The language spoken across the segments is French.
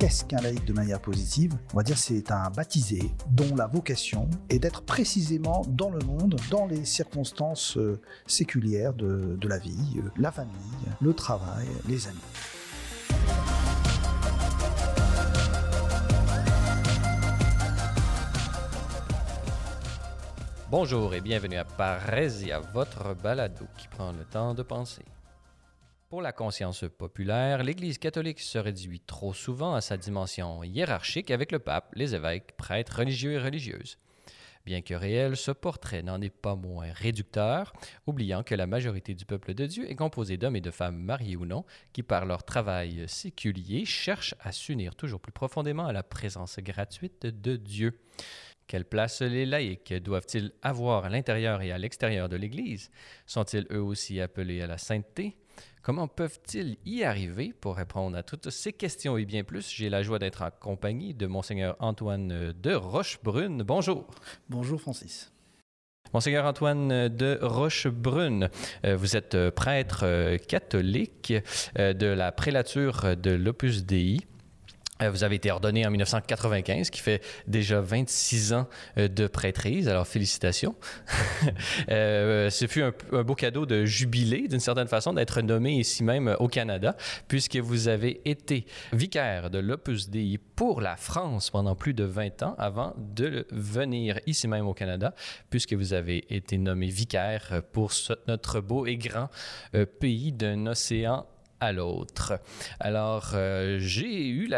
Qu'est-ce qu'un laïc de manière positive? On va dire c'est un baptisé dont la vocation est d'être précisément dans le monde, dans les circonstances euh, séculières de, la vie, euh, la famille, le travail, les amis. Bonjour et bienvenue à Parésia, votre balado qui prend le temps de penser. Pour la conscience populaire, l'Église catholique se réduit trop souvent à sa dimension hiérarchique avec le pape, les évêques, prêtres religieux et religieuses. Bien que réel, ce portrait n'en est pas moins réducteur, oubliant que la majorité du peuple de Dieu est composé d'hommes et de femmes mariés ou non, qui par leur travail séculier cherchent à s'unir toujours plus profondément à la présence gratuite de Dieu. Quelle place les laïcs doivent-ils avoir à l'intérieur et à l'extérieur de l'Église? Sont-ils eux aussi appelés à la sainteté? Comment peuvent-ils y arriver pour répondre à toutes ces questions? Et bien plus? J'ai la joie d'être en compagnie de Monseigneur Antoine de Rochebrune. Bonjour. Bonjour Francis. Monseigneur Antoine de Rochebrune, euh, vous êtes euh, prêtre euh, catholique de la prélature de l'Opus Dei. Euh, vous avez été ordonné en 1995, qui fait déjà 26 ans euh, de prêtrise. Alors, félicitations. euh, ce fut un, beau cadeau de jubilé, d'une certaine façon, d'être nommé ici même au Canada, puisque vous avez été vicaire de l'Opus Dei pour la France pendant plus de 20 ans avant de venir ici même au Canada, puisque vous avez été nommé vicaire pour notre beau et grand pays d'un océan à l'autre. Alors, euh, j'ai eu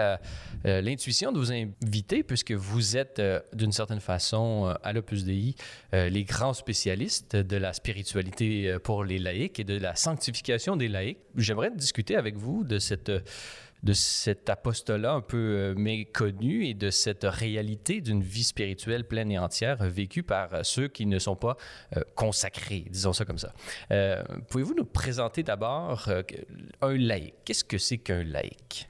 l'intuition euh, de vous inviter, puisque vous êtes euh, d'une certaine façon à l'Opus Dei les grands spécialistes de la spiritualité pour les laïcs et de la sanctification des laïcs. J'aimerais discuter avec vous de cette de cet apostolat un peu euh, méconnu et de cette réalité d'une vie spirituelle pleine et entière vécue par ceux qui ne sont pas euh, consacrés, disons ça comme ça. Euh, Pouvez-vous nous présenter d'abord euh, un laïc? Qu'est-ce que c'est qu'un laïc?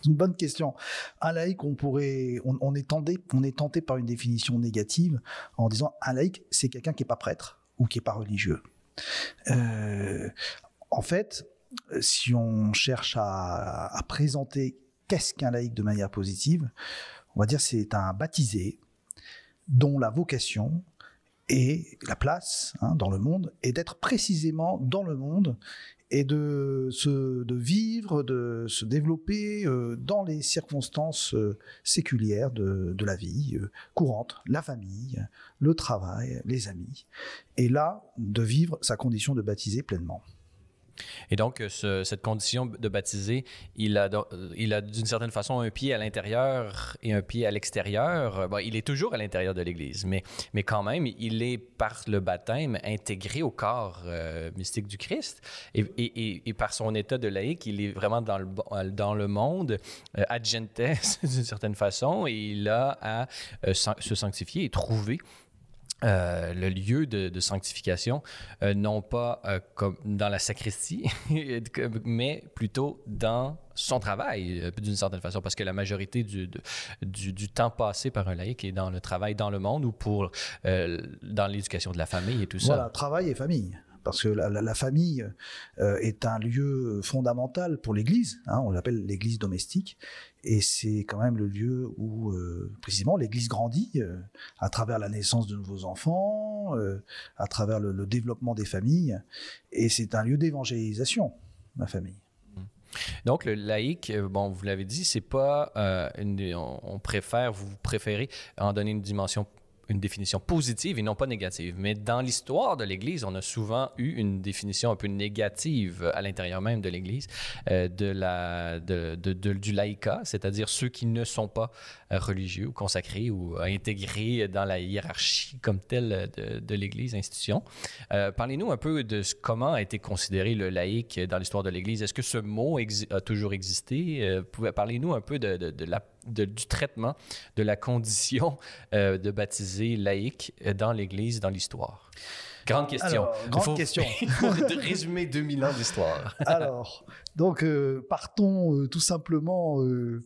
C'est une bonne question. Un laïc, on pourrait, on, est tenté, on est tenté par une définition négative en disant un laïc, c'est quelqu'un qui est pas prêtre ou qui est pas religieux. Euh, en fait, si on cherche à, présenter qu'est-ce qu'un laïc de manière positive, on va dire c'est un baptisé dont la vocation et la place hein, dans le monde est d'être précisément dans le monde et de se de vivre, de se développer euh, dans les circonstances euh, séculières de, de la vie euh, courante, la famille, le travail, les amis, et là de vivre sa condition de baptisé pleinement. Et donc, ce, cette condition de baptisé, il a, il a d'une certaine façon un pied à l'intérieur et un pied à l'extérieur. Bon, il est toujours à l'intérieur de l'Église, mais, mais quand même, il est par le baptême intégré au corps euh, mystique du Christ. Et, par son état de laïc, il est vraiment dans le, dans le monde, euh, d'une certaine façon, et il a à euh, se sanctifier et trouver euh, le lieu de, sanctification, euh, non pas euh, comme dans la sacristie, mais plutôt dans son travail, d'une certaine façon, parce que la majorité du, du, temps passé par un laïc est dans le travail dans le monde ou pour dans l'éducation de la famille et tout ça. Voilà, travail et famille parce que la, famille est un lieu fondamental pour l'Église. Hein, on l'appelle l'Église domestique, et c'est quand même le lieu où euh, précisément l'Église grandit euh, à travers la naissance de nouveaux enfants, euh, à travers le, développement des familles, et c'est un lieu d'évangélisation, la famille. Donc le laïc, bon, vous l'avez dit, c'est pas on préfère, vous préférez en donner une dimension une définition positive et non pas négative. Mais dans l'histoire de l'Église, on a souvent eu une définition un peu négative à l'intérieur même de l'Église euh, de la, de, de, du laïcat, c'est-à-dire ceux qui ne sont pas religieux ou consacrés ou intégrés dans la hiérarchie comme telle de, l'Église, institution. Euh, Parlez-nous un peu de comment a été considéré le laïc dans l'histoire de l'Église. Est-ce que ce mot a toujours existé? Euh, Parlez-nous un peu de la de, du traitement de la condition euh, de baptisé laïque dans l'Église, dans l'histoire? Grande question. Alors, grande faut, question. de résumer 2000 ans d'histoire. Alors, donc, euh, partons euh, tout simplement euh,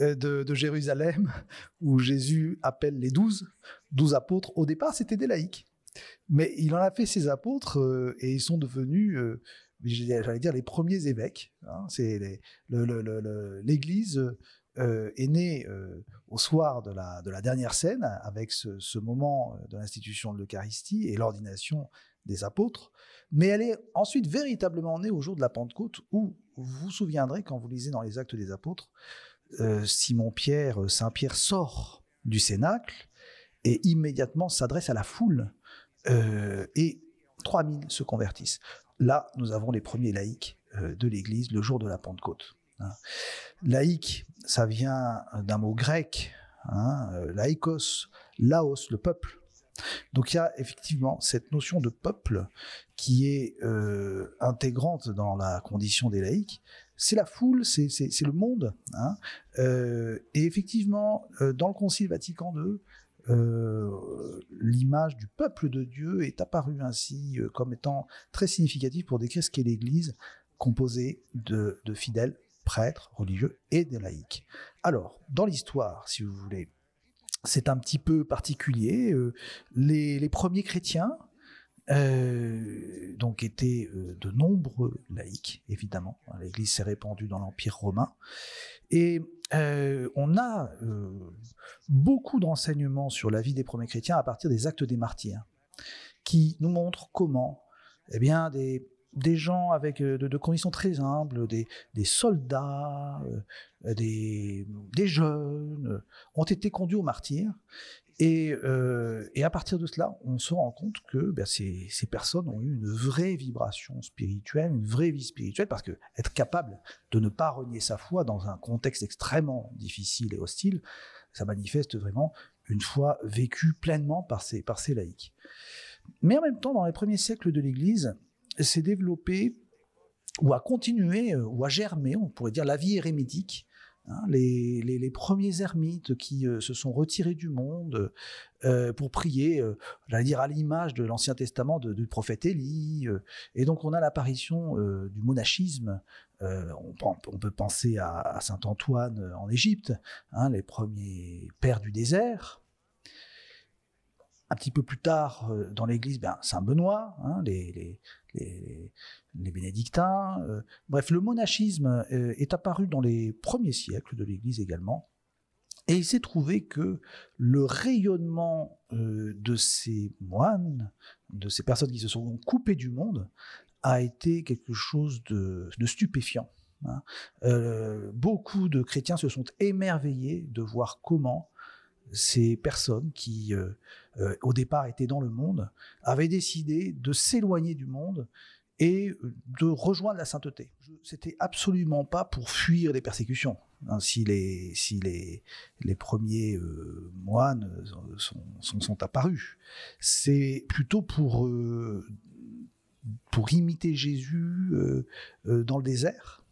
de, de, Jérusalem, où Jésus appelle les douze, douze apôtres. Au départ, c'était des laïcs. Mais il en a fait ses apôtres et ils sont devenus j'allais dire les premiers évêques. Hein, c'est l'Église est né au soir de la, de la dernière scène, avec ce, moment de l'institution de l'Eucharistie et l'ordination des apôtres, mais elle est ensuite véritablement née au jour de la Pentecôte, où vous vous souviendrez, quand vous lisez dans les Actes des Apôtres, Simon-Pierre, Saint-Pierre sort du Cénacle et immédiatement s'adresse à la foule, et 3000 se convertissent. Là, nous avons les premiers laïcs de l'Église le jour de la Pentecôte. Hein. Laïque, ça vient d'un mot grec, hein, euh, laïkos, laos, le peuple. Donc il y a effectivement cette notion de peuple qui est euh, intégrante dans la condition des laïcs. C'est la foule, c'est le monde. Hein. Euh, et effectivement, dans le Concile Vatican II, l'image du peuple de Dieu est apparue ainsi comme étant très significative pour décrire ce qu'est l'Église composée de, de fidèles prêtres, religieux et des laïcs. Alors, dans l'histoire, si vous voulez, c'est un petit peu particulier. Euh, les, premiers chrétiens, euh, donc étaient euh, de nombreux laïcs, évidemment. L'Église s'est répandue dans l'Empire romain. Et on a beaucoup d'enseignements sur la vie des premiers chrétiens à partir des actes des martyrs, qui nous montrent comment eh bien, des, des gens avec euh, de, conditions très humbles, des, soldats, euh, des, jeunes, euh, ont été conduits au martyr. Et, à partir de cela, on se rend compte que ben, ces, personnes ont eu une vraie vibration spirituelle, une vraie vie spirituelle, parce que être capable de ne pas renier sa foi dans un contexte extrêmement difficile et hostile, ça manifeste vraiment une foi vécue pleinement par ces, par ces laïcs. Mais en même temps, dans les premiers siècles de l'Église, s'est développé ou a continué euh, ou a germé, on pourrait dire, la vie érémitique. Hein, les, premiers ermites qui euh, se sont retirés du monde euh, pour prier, j'allais dire à l'image de l'Ancien Testament du prophète Élie. et donc on a l'apparition du monachisme. On, peut penser à, Saint Antoine en Égypte, hein, les premiers pères du désert. Un petit peu plus tard, dans l'Église, ben, Saint Benoît, hein, les, les, bénédictins. Euh, bref, le monachisme euh, est apparu dans les premiers siècles de l'Église également. Et il s'est trouvé que le rayonnement euh, de ces moines, de ces personnes qui se sont coupées du monde, a été quelque chose de, stupéfiant. Hein. beaucoup de chrétiens se sont émerveillés de voir comment ces personnes qui, euh, euh, au départ, étaient dans le monde, avaient décidé de s'éloigner du monde et de rejoindre la sainteté. C'était absolument pas pour fuir les persécutions. Hein, si les, si les, les premiers euh, moines sont, sont, sont apparus, c'est plutôt pour, pour imiter Jésus dans le désert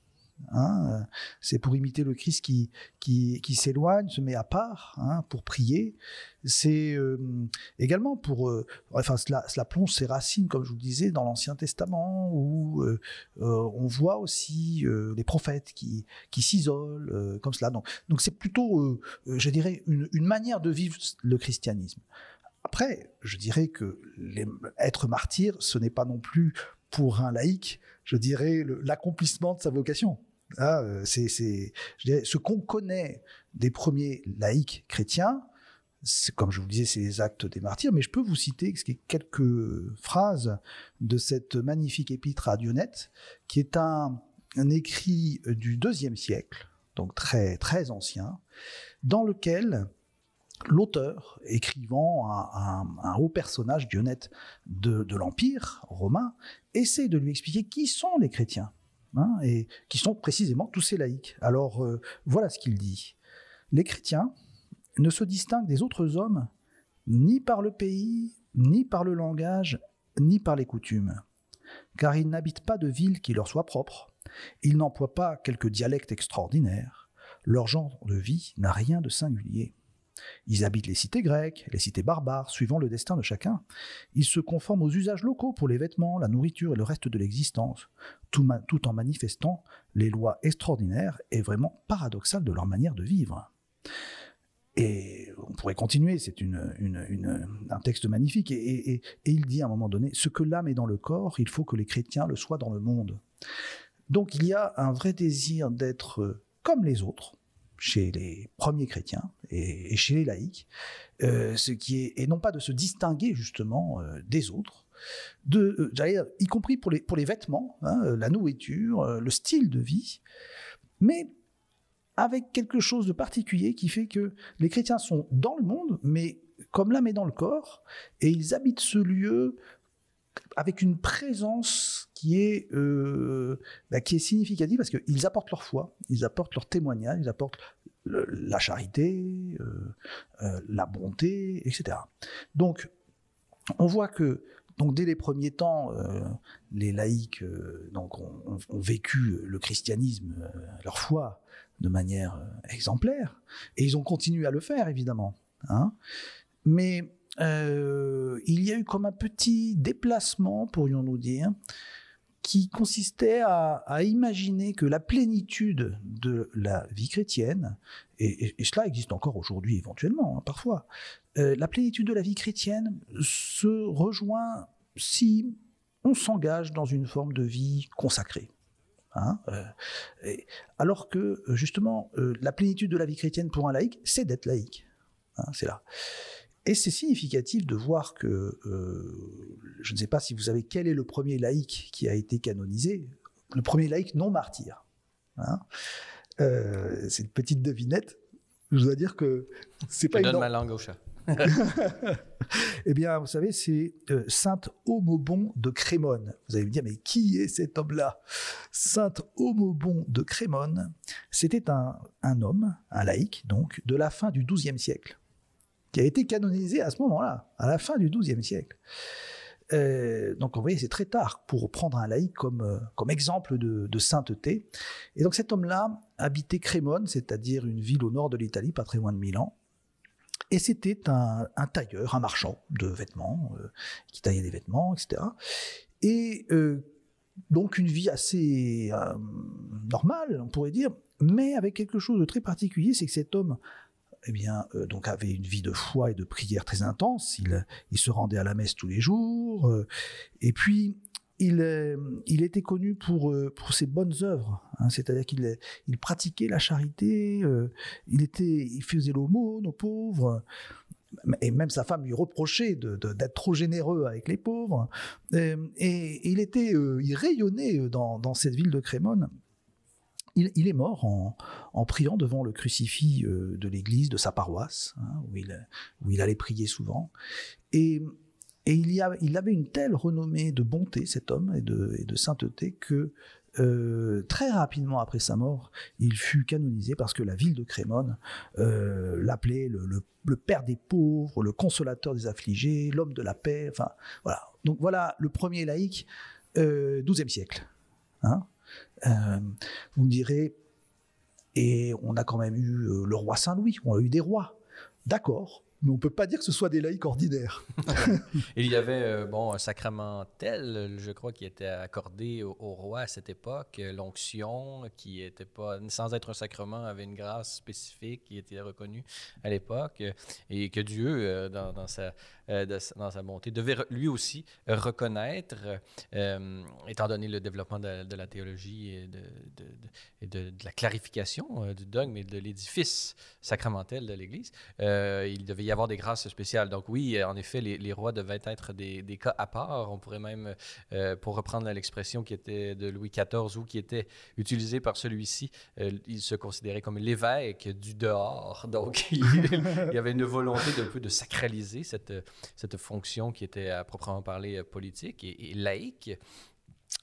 Hein, c'est pour imiter le Christ qui, qui, s'éloigne, se met à part hein, pour prier. C'est euh, également pour... Euh, enfin, cela, plonge ses racines, comme je vous le disais, dans l'Ancien Testament, où euh, on voit aussi les prophètes qui, qui s'isolent, comme cela. Donc, donc c'est plutôt, je dirais, une, une manière de vivre le christianisme. Après, je dirais que les, être martyr, ce n'est pas non plus pour un laïc, je dirais, l'accomplissement de sa vocation. Ah, euh, c'est, ce qu'on connaît des premiers laïcs chrétiens, comme je vous le disais, c'est les actes des martyrs, mais je peux vous citer quelques phrases de cette magnifique épître à Dionette, qui est un, écrit du deuxième siècle, donc très, très ancien, dans lequel l'auteur, écrivant un, un, haut personnage, Dionette, de, de l'Empire romain, essaie de lui expliquer qui sont les chrétiens. Hein, et qui sont précisément tous ces laïcs. Alors euh, voilà ce qu'il dit. Les chrétiens ne se distinguent des autres hommes ni par le pays, ni par le langage, ni par les coutumes, car ils n'habitent pas de ville qui leur soit propre, ils n'emploient pas quelque dialecte extraordinaire, leur genre de vie n'a rien de singulier. Ils habitent les cités grecques, les cités barbares, suivant le destin de chacun. Ils se conforment aux usages locaux pour les vêtements, la nourriture et le reste de l'existence, tout, en manifestant les lois extraordinaires et vraiment paradoxales de leur manière de vivre. Et on pourrait continuer, c'est un texte magnifique. Et, et, il dit à un moment donné, ce que l'âme est dans le corps, il faut que les chrétiens le soient dans le monde. Donc il y a un vrai désir d'être comme les autres, chez les premiers chrétiens et, chez les laïcs, euh, ce qui est, et non pas de se distinguer justement euh, des autres, de, dire, y compris pour les, pour les vêtements, hein, la nourriture, le style de vie, mais avec quelque chose de particulier qui fait que les chrétiens sont dans le monde, mais comme l'âme est dans le corps, et ils habitent ce lieu avec une présence qui est, euh, bah, qui est significative parce qu'ils apportent leur foi, ils apportent leur témoignage, ils apportent la charité, euh, euh, la bonté, etc. Donc, on voit que donc dès les premiers temps, les laïcs donc ont, vécu le christianisme, leur foi, de manière exemplaire, et ils ont continué à le faire évidemment. Hein. Mais euh, il y a eu comme un petit déplacement, pourrions-nous dire, qui consistait à, imaginer que la plénitude de la vie chrétienne, et, cela existe encore aujourd'hui éventuellement, hein, parfois, euh, la plénitude de la vie chrétienne se rejoint si on s'engage dans une forme de vie consacrée. Hein, euh, alors que justement, la plénitude de la vie chrétienne pour un laïc, c'est d'être laïque. Hein, c'est là. Et c'est significatif de voir que, euh, je ne sais pas si vous savez quel est le premier laïc qui a été canonisé, le premier laïc non martyr. Hein. Euh, c'est une petite devinette. Je dois dire que c'est pas. Je donne ma langue au chat. eh bien, vous savez, c'est euh, Sainte Homobon de Crémone. Vous allez me dire, mais qui est cet homme-là? Sainte Homobon de Crémone, c'était un, un, homme, un laïc, donc, de la fin du XIIe siècle qui a été canonisé à ce moment-là, à la fin du XIIe siècle. Euh, donc, vous voyez, c'est très tard pour prendre un laïc comme, euh, comme exemple de, sainteté. Et donc, cet homme-là habitait Crémone, c'est-à-dire une ville au nord de l'Italie, pas très loin de Milan. Et c'était un, tailleur, un marchand de vêtements, euh, qui taillait des vêtements, etc. Et donc, une vie assez normale, on pourrait dire, mais avec quelque chose de très particulier, c'est que cet homme eh bien, euh, donc avait une vie de foi et de prière très intense. Il, se rendait à la messe tous les jours. Euh, et puis, il, euh, il, était connu pour, pour ses bonnes œuvres. Hein. C'est-à-dire qu'il il pratiquait la charité. il, était, il faisait l'aumône aux pauvres. Et même sa femme lui reprochait d'être trop généreux avec les pauvres. Et, il était, il rayonnait dans, dans cette ville de Crémone il, est mort en, priant devant le crucifix euh, de l'église de sa paroisse, hein, où, il, allait prier souvent. Et, il, avait une telle renommée de bonté, cet homme, et de, sainteté, que euh, très rapidement après sa mort, il fut canonisé parce que la ville de Crémone euh, l'appelait le, père des pauvres, le consolateur des affligés, l'homme de la paix. Enfin, voilà. Donc voilà le premier laïc, euh, 12e siècle. Hein euh, vous me direz, et on a quand même eu euh, le roi Saint-Louis, on a eu des rois. D'accord, mais on peut pas dire que ce soit des laïcs ordinaires. Il y avait euh, bon un sacramentel, je crois, qui était accordé au, roi à cette époque, l'onction, qui était pas sans être un sacrement, avait une grâce spécifique qui était reconnue à l'époque, et que Dieu, dans, sa dans sa bonté, devait lui aussi reconnaître, étant donné le développement de, la théologie et de, de, de la clarification du dogme et de l'édifice sacramentel de l'Église, il devait y avoir des grâces spéciales. Donc oui, en effet, les, rois devaient être des, cas à part. On pourrait même, euh, pour reprendre l'expression qui était de Louis XIV ou qui était utilisée par celui-ci, euh, il se considérait comme l'évêque du dehors. Donc il, y avait une volonté de peu de sacraliser cette, cette fonction qui était à proprement parler politique et, laïque.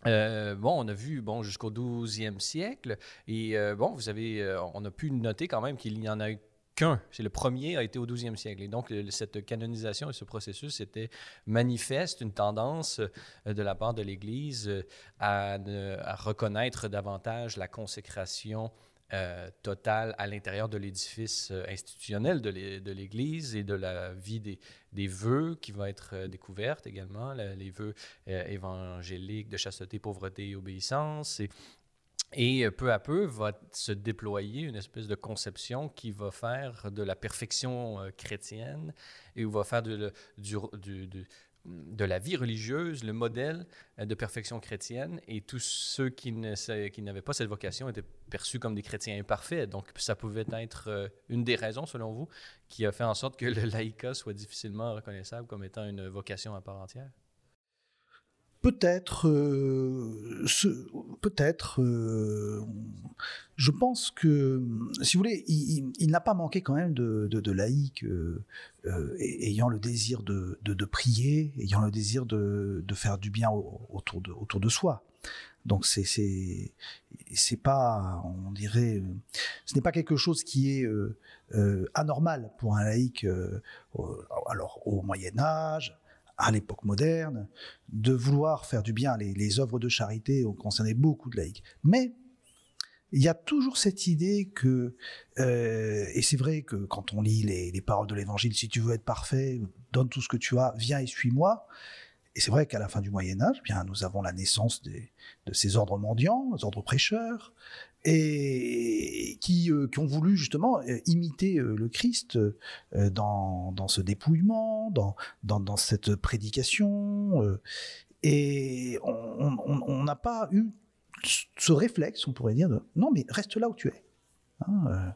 Euh, bon, on a vu bon jusqu'au 12e siècle et bon, vous avez, on a pu noter quand même qu'il y en a eu c'est le premier a été au 12e siècle. Et donc, cette canonisation et ce processus était manifeste une tendance euh, de la part de l'Église euh, à, reconnaître davantage la consécration euh, totale à l'intérieur de l'édifice institutionnel de l'Église et de la vie des, des vœux qui vont être découvertes également, les vœux évangéliques de chasteté, pauvreté et obéissance. Et euh, peu à peu va se déployer une espèce de conception qui va faire de la perfection euh, chrétienne et va faire du, de la vie religieuse, le modèle euh, de perfection chrétienne, et tous ceux qui, n'avaient pas cette vocation étaient perçus comme des chrétiens imparfaits. Donc, ça pouvait être euh, une des raisons, selon vous, qui a fait en sorte que le laïcat soit difficilement reconnaissable comme étant une vocation à part entière? Peut-être, euh, peut-être. Euh, je pense que, si vous voulez, il, n'a pas manqué quand même de, de, laïcs euh, ayant le désir de, de, prier, ayant le désir de, faire du bien autour de, autour de soi. Donc c'est c'est c'est pas, on dirait, ce n'est pas quelque chose qui est anormal pour un laïc. alors au Moyen Âge, à l'époque moderne, de vouloir faire du bien. Les, œuvres de charité ont concerné beaucoup de laïcs. Mais il y a toujours cette idée que, euh, et c'est vrai que quand on lit les, paroles de l'Évangile, si tu veux être parfait, donne tout ce que tu as, viens et suis-moi. Et c'est vrai qu'à la fin du Moyen Âge, bien, nous avons la naissance de ces ordres mendiants, ordres prêcheurs, et qui, euh, qui, ont voulu justement euh, imiter euh, le Christ dans, dans, ce dépouillement, dans, dans, dans cette prédication. et on n'a pas eu ce réflexe, on pourrait dire, non, mais reste là où tu es. Hein,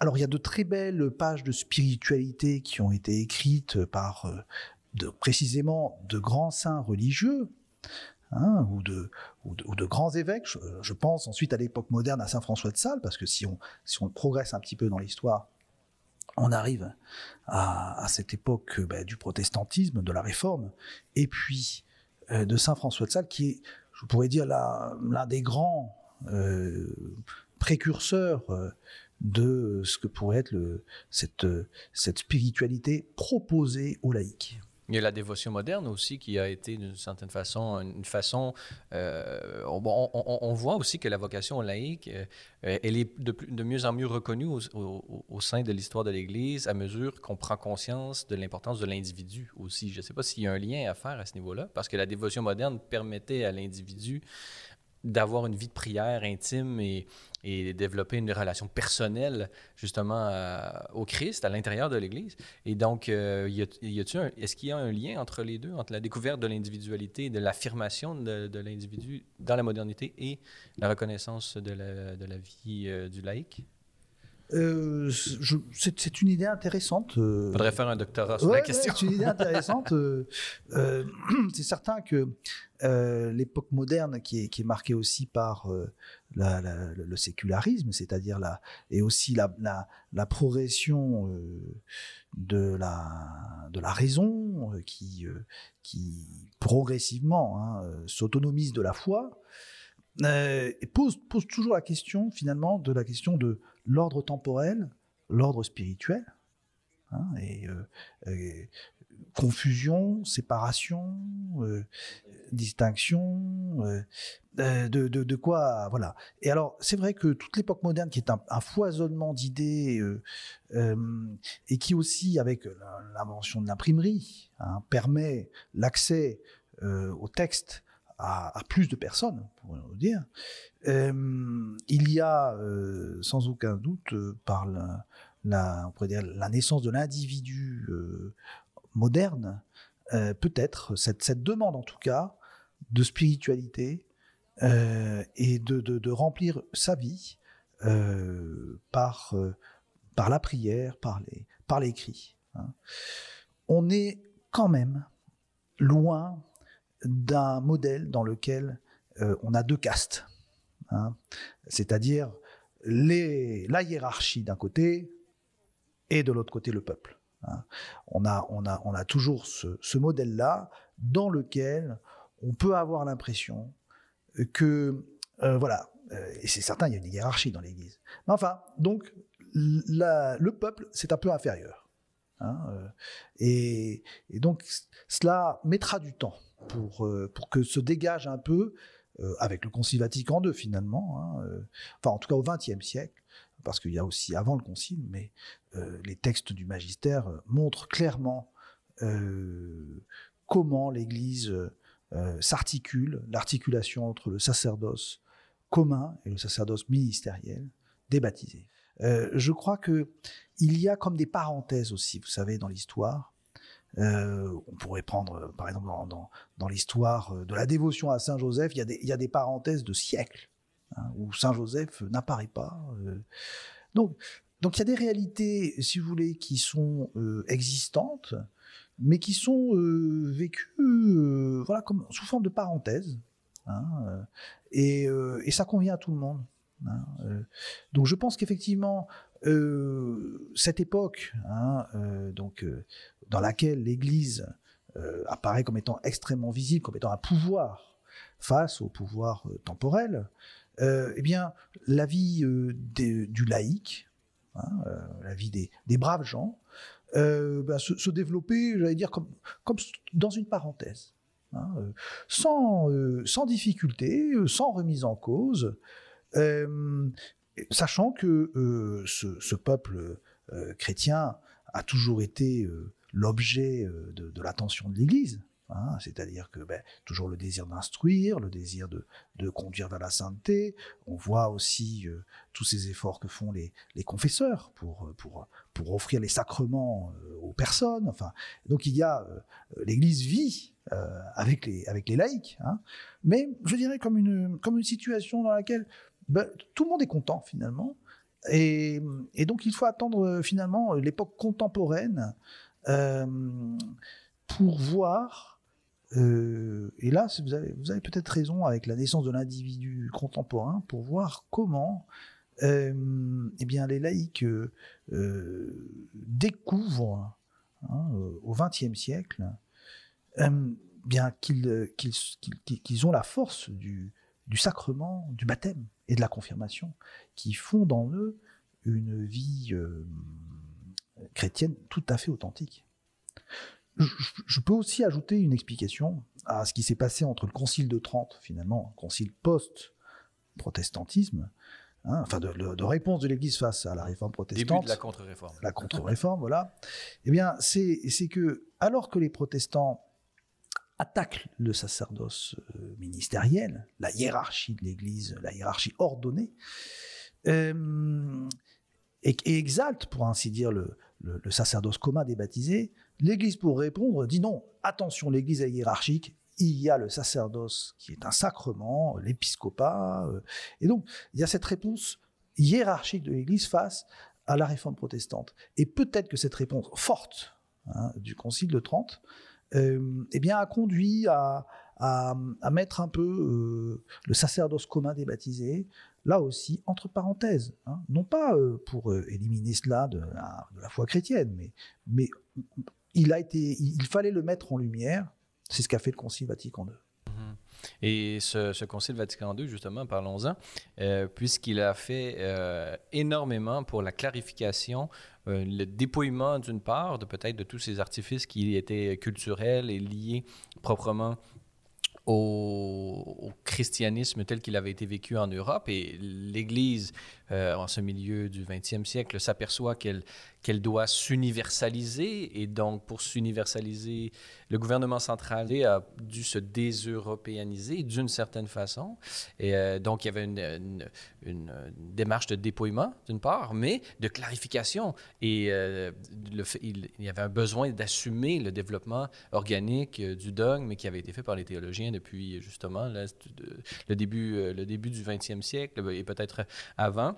alors il y a de très belles pages de spiritualité qui ont été écrites par précisément de grands saints religieux, Hein, ou, de, ou, de, grands évêques. Je, pense ensuite à l'époque moderne à Saint François de Sales, parce que si on, progresse un petit peu dans l'histoire, on arrive à, cette époque bah, du protestantisme, de la réforme, et puis euh, de Saint François de Sales, qui est, je pourrais dire, l'un des grands euh, précurseurs euh, de ce que pourrait être cette spiritualité proposée aux laïcs. Il y a la dévotion moderne aussi qui a été d'une certaine façon une façon. Euh, on, voit aussi que la vocation laïque, euh, elle est de, de, mieux en mieux reconnue au, sein de l'histoire de l'Église à mesure qu'on prend conscience de l'importance de l'individu aussi. Je ne sais pas s'il y a un lien à faire à ce niveau-là, parce que la dévotion moderne permettait à l'individu d'avoir une vie de prière intime et, et développer une relation personnelle justement au Christ à l'intérieur de l'Église. Et donc, euh, y a, est-ce qu'il y a un lien entre les deux, entre la découverte de l'individualité, de l'affirmation de, de l'individu dans la modernité et la reconnaissance de la, de la vie euh, du laïc? Euh, c'est une idée intéressante. Il euh. faudrait faire un doctorat sur la question. c'est une idée intéressante. Euh, c'est certain que l'époque moderne, qui est, qui est, marquée aussi par le sécularisme, c'est-à-dire la et aussi la, la, progression de la de la raison, qui qui progressivement hein, s'autonomise de la foi. pose toujours la question finalement de la question de l'ordre temporel, l'ordre spirituel, hein, euh, et, confusion, séparation, euh, distinction, euh, de, quoi, voilà. Et alors, c'est vrai que toute l'époque moderne, qui est un, foisonnement d'idées, et qui aussi, avec l'invention de l'imprimerie, hein, permet l'accès au texte à, plus de personnes, pour le dire. Euh, il y a euh, sans aucun doute, euh, par la, on pourrait dire, la naissance de l'individu moderne, peut-être cette, demande en tout cas de spiritualité et de, de, de, remplir sa vie par, par la prière, par les, par l'écrit. Hein. On est quand même loin d'un modèle dans lequel euh, on a deux castes, hein. c'est-à-dire la hiérarchie d'un côté et de l'autre côté le peuple. Hein. On, a, on, a, on a toujours ce, modèle-là dans lequel on peut avoir l'impression que, euh, voilà, euh, et c'est certain, il y a une hiérarchie dans l'Église. Mais enfin, donc, le peuple, c'est un peu inférieur. Hein, et, donc, cela mettra du temps pour, euh, pour que se dégage un peu, euh, avec le Concile Vatican II finalement, hein, euh, enfin en tout cas au XXe siècle, parce qu'il y a aussi avant le Concile, mais les textes du magistère montrent clairement comment l'Église s'articule, l'articulation entre le sacerdoce commun et le sacerdoce ministériel des je crois que il y a comme des parenthèses aussi, vous savez, dans l'histoire, on pourrait prendre, par exemple, dans, l'histoire de la dévotion à Saint Joseph, il y a des, parenthèses de siècles hein, où Saint Joseph n'apparaît pas. donc, donc il y a des réalités, si vous voulez, qui sont existantes, mais qui sont vécues, voilà, comme sous forme de parenthèses. Hein, et, ça convient à tout le monde. Hein, donc je pense qu'effectivement, euh, cette époque, hein, euh, donc, euh, dans laquelle l'Église apparaît comme étant extrêmement visible, comme étant un pouvoir face au pouvoir temporel, eh bien, la vie du laïc, hein, la vie des, braves gens, bah, se, développer, j'allais dire, comme, dans une parenthèse. Sans, sans difficulté, sans remise en cause, sachant que ce, peuple chrétien a toujours été l'objet de, l'attention de l'Église. Hein, c'est-à-dire que ben, toujours le désir d'instruire, le désir de, conduire vers la sainteté. On voit aussi tous ces efforts que font les, confesseurs pour, offrir les sacrements aux personnes. Enfin, donc il y a l'Église vit avec les laïcs, hein. mais je dirais comme une situation dans laquelle ben, tout le monde est content finalement. Et, donc il faut attendre euh, finalement l'époque contemporaine euh, pour voir, euh, et là vous avez, peut-être raison avec la naissance de l'individu contemporain, pour voir comment eh bien, les laïcs découvrent hein, au XXe siècle qu'ils ont la force du sacrement du baptême et de la confirmation, qui font en eux une vie euh, chrétienne tout à fait authentique. Je, peux aussi ajouter une explication à ce qui s'est passé entre le Concile de Trente, finalement, un concile post-protestantisme, hein, enfin de, réponse de l'Église face à la réforme protestante. Début de la contre-réforme. La contre-réforme, voilà. Eh bien, c'est que alors que les protestants attaque le sacerdoce euh, ministériel, la hiérarchie de l'Église, la hiérarchie ordonnée, euh, et, exalte, pour ainsi dire, le, sacerdoce commun des baptisés, l'Église, pour répondre, dit non, attention, l'Église est hiérarchique, il y a le sacerdoce qui est un sacrement, l'épiscopat, euh, et donc il y a cette réponse hiérarchique de l'Église face à la réforme protestante. Et peut-être que cette réponse forte hein, du Concile de Trente eh bien, a conduit à, mettre un peu euh, le sacerdoce commun des baptisés, là aussi, entre parenthèses. Hein. non pas euh, pour éliminer cela de la, foi chrétienne, mais, mais il, a été, il fallait le mettre en lumière. C'est ce qu'a fait le Concile Vatican II. Et ce, Concile Vatican II, justement, parlons-en, puisqu'il a fait énormément pour la clarification euh, le dépouillement d'une part, de peut-être de tous ces artifices qui étaient culturels et liés proprement au, christianisme tel qu'il avait été vécu en Europe. Et l'Église, euh, en ce milieu du 20e siècle, s'aperçoit qu'elle qu'elle doit s'universaliser. Et donc, pour s'universaliser, le gouvernement central a dû se déseuropéaniser d'une certaine façon. Et euh, donc, il y avait une, une, démarche de dépouillement, d'une part, mais de clarification. Et euh, le il, y avait un besoin d'assumer le développement organique du dogme qui avait été fait par les théologiens depuis, justement, le, début, le début du 20e siècle et peut-être avant.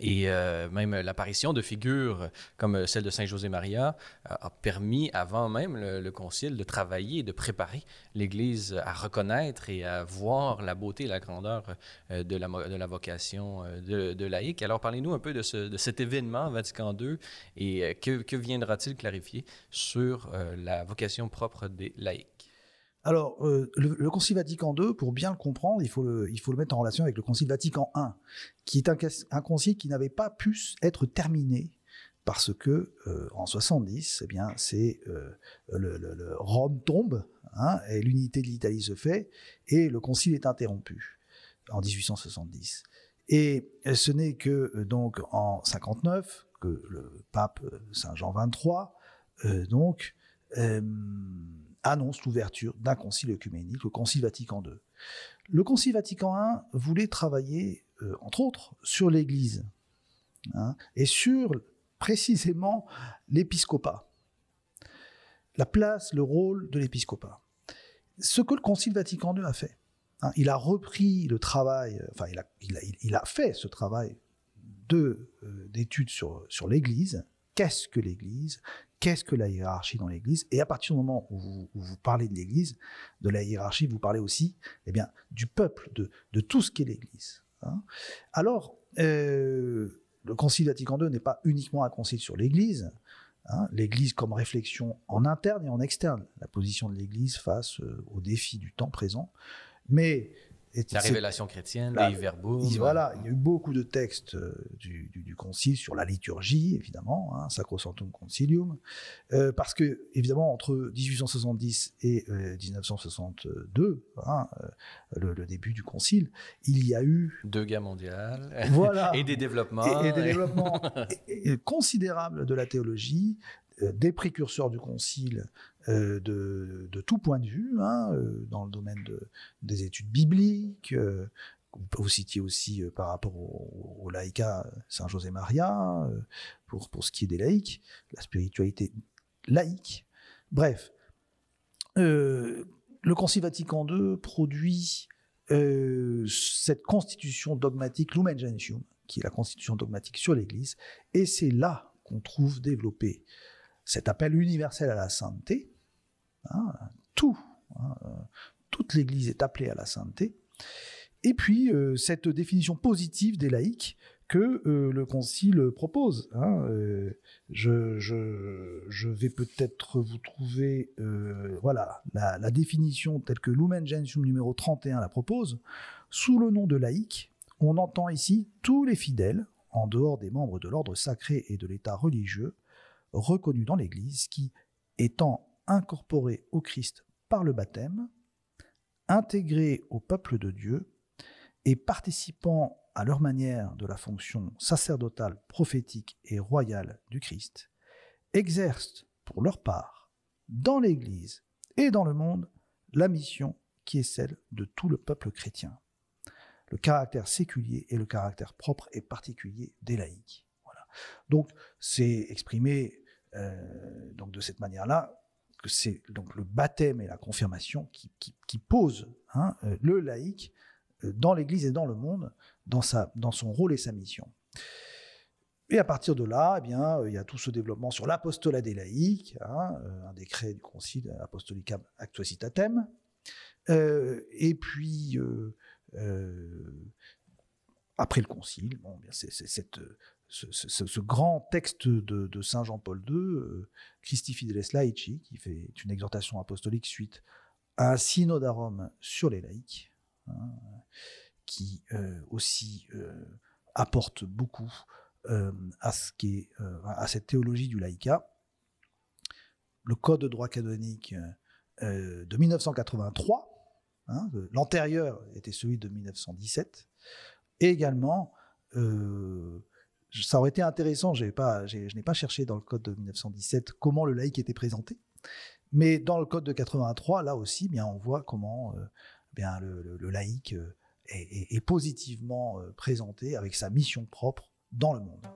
Et euh, même l'apparition de figures comme celle de Saint José Maria euh, a permis, avant même le, concile, de travailler, de préparer l'Église à reconnaître et à voir la beauté et la grandeur euh, de, la, vocation de, de. Alors parlez-nous un peu de, cet événement Vatican II et que, que viendra-t-il clarifier sur la vocation propre des laïcs? Alors, euh, le, Concile Vatican II, pour bien le comprendre, il faut le, mettre en relation avec le Concile Vatican I, qui est un, concile qui n'avait pas pu être terminé parce que euh, en 70, eh bien, c'est euh, Rome tombe hein, et l'unité de l'Italie se fait et le concile est interrompu en 1870. Et ce n'est que donc en 59 que le pape Saint Jean XXIII donc annonce l'ouverture d'un concile œcuménique, le Concile Vatican II. Le Concile Vatican I voulait travailler, euh, entre autres, sur l'Église hein, et sur précisément l'épiscopat. la place, le rôle de l'épiscopat. Ce que le Concile Vatican II a fait, hein, il a repris le travail, enfin il a, fait ce travail de d'études sur l'Église. Qu'est-ce que l'Église? Qu'est-ce que la hiérarchie dans l'Église Et à partir du moment où vous, parlez de l'Église, de la hiérarchie, vous parlez aussi eh bien, du peuple, de, tout ce qu'est l'Église. Hein. Alors, euh, le Concile Vatican II n'est pas uniquement un concile sur l'Église, hein. l'Église comme réflexion en interne et en externe, la position de l'Église face euh, aux défis du temps présent, mais la révélation chrétienne, les verbaux. Voilà, il y a eu beaucoup de textes euh, du, concile sur la liturgie, évidemment, hein, Sacrosanctum Concilium, euh, parce que, évidemment, entre 1870 et 1962, euh, hein, le, début du concile, il y a eu... Deux guerres mondiales. Voilà. et des développements. Et, des développements considérables de la théologie, des précurseurs du concile euh, de, tout point de vue, hein, euh, dans le domaine des études bibliques. Euh, vous citiez aussi par rapport au, au Saint José Maria, pour, pour ce qui est des laïcs, la spiritualité laïque. Bref, le Concile Vatican II produit cette constitution dogmatique Lumen Gentium, qui est la constitution dogmatique sur l'Église, et c'est là qu'on trouve développé cet appel universel à la sainteté, Tout, hein, euh, toute l'Église est appelée à la sainteté. Et puis, euh, cette définition positive des laïcs que euh, le Concile propose. Hein, je, vais peut-être vous trouver voilà, la, définition telle que Lumen Gentium numéro 31 la propose. Sous le nom de laïc, on entend ici tous les fidèles, en dehors des membres de l'ordre sacré et de l'état religieux, reconnus dans l'Église, qui, étant incorporés au Christ par le baptême, intégrés au peuple de Dieu et participant à leur manière de la fonction sacerdotale, prophétique et royale du Christ, exercent pour leur part, dans l'Église et dans le monde, la mission qui est celle de tout le peuple chrétien. Le caractère séculier et le caractère propre et particulier des laïcs. Voilà. Donc, c'est exprimé euh, de cette manière-là c'est donc le baptême et la confirmation qui, qui, posent hein, euh, le laïc euh, dans l'Église et dans le monde, dans, sa, dans son rôle et sa mission. Et à partir de là, eh bien, euh, il y a tout ce développement sur l'apostolat des laïcs, hein, un décret du Concile Apostolicam Actuositatem. Euh, et puis, après le Concile, bon, c'est cette ce, grand texte de, Saint Jean-Paul II, euh, Christi Fideles Laici, qui fait une exhortation apostolique suite à un synode à Rome sur les laïcs, hein, qui euh, aussi euh, apporte beaucoup qui à cette théologie du laïcat. Le Code de droit canonique de 1983, hein, l'antérieur était celui de 1917, et également ça aurait été intéressant, je n'ai pas cherché dans le code de 1917 comment le laïc était présenté, mais dans le code de 83, là aussi, bien, on voit comment euh, bien, le, laïc euh, est, positivement euh, présenté avec sa mission propre dans le monde.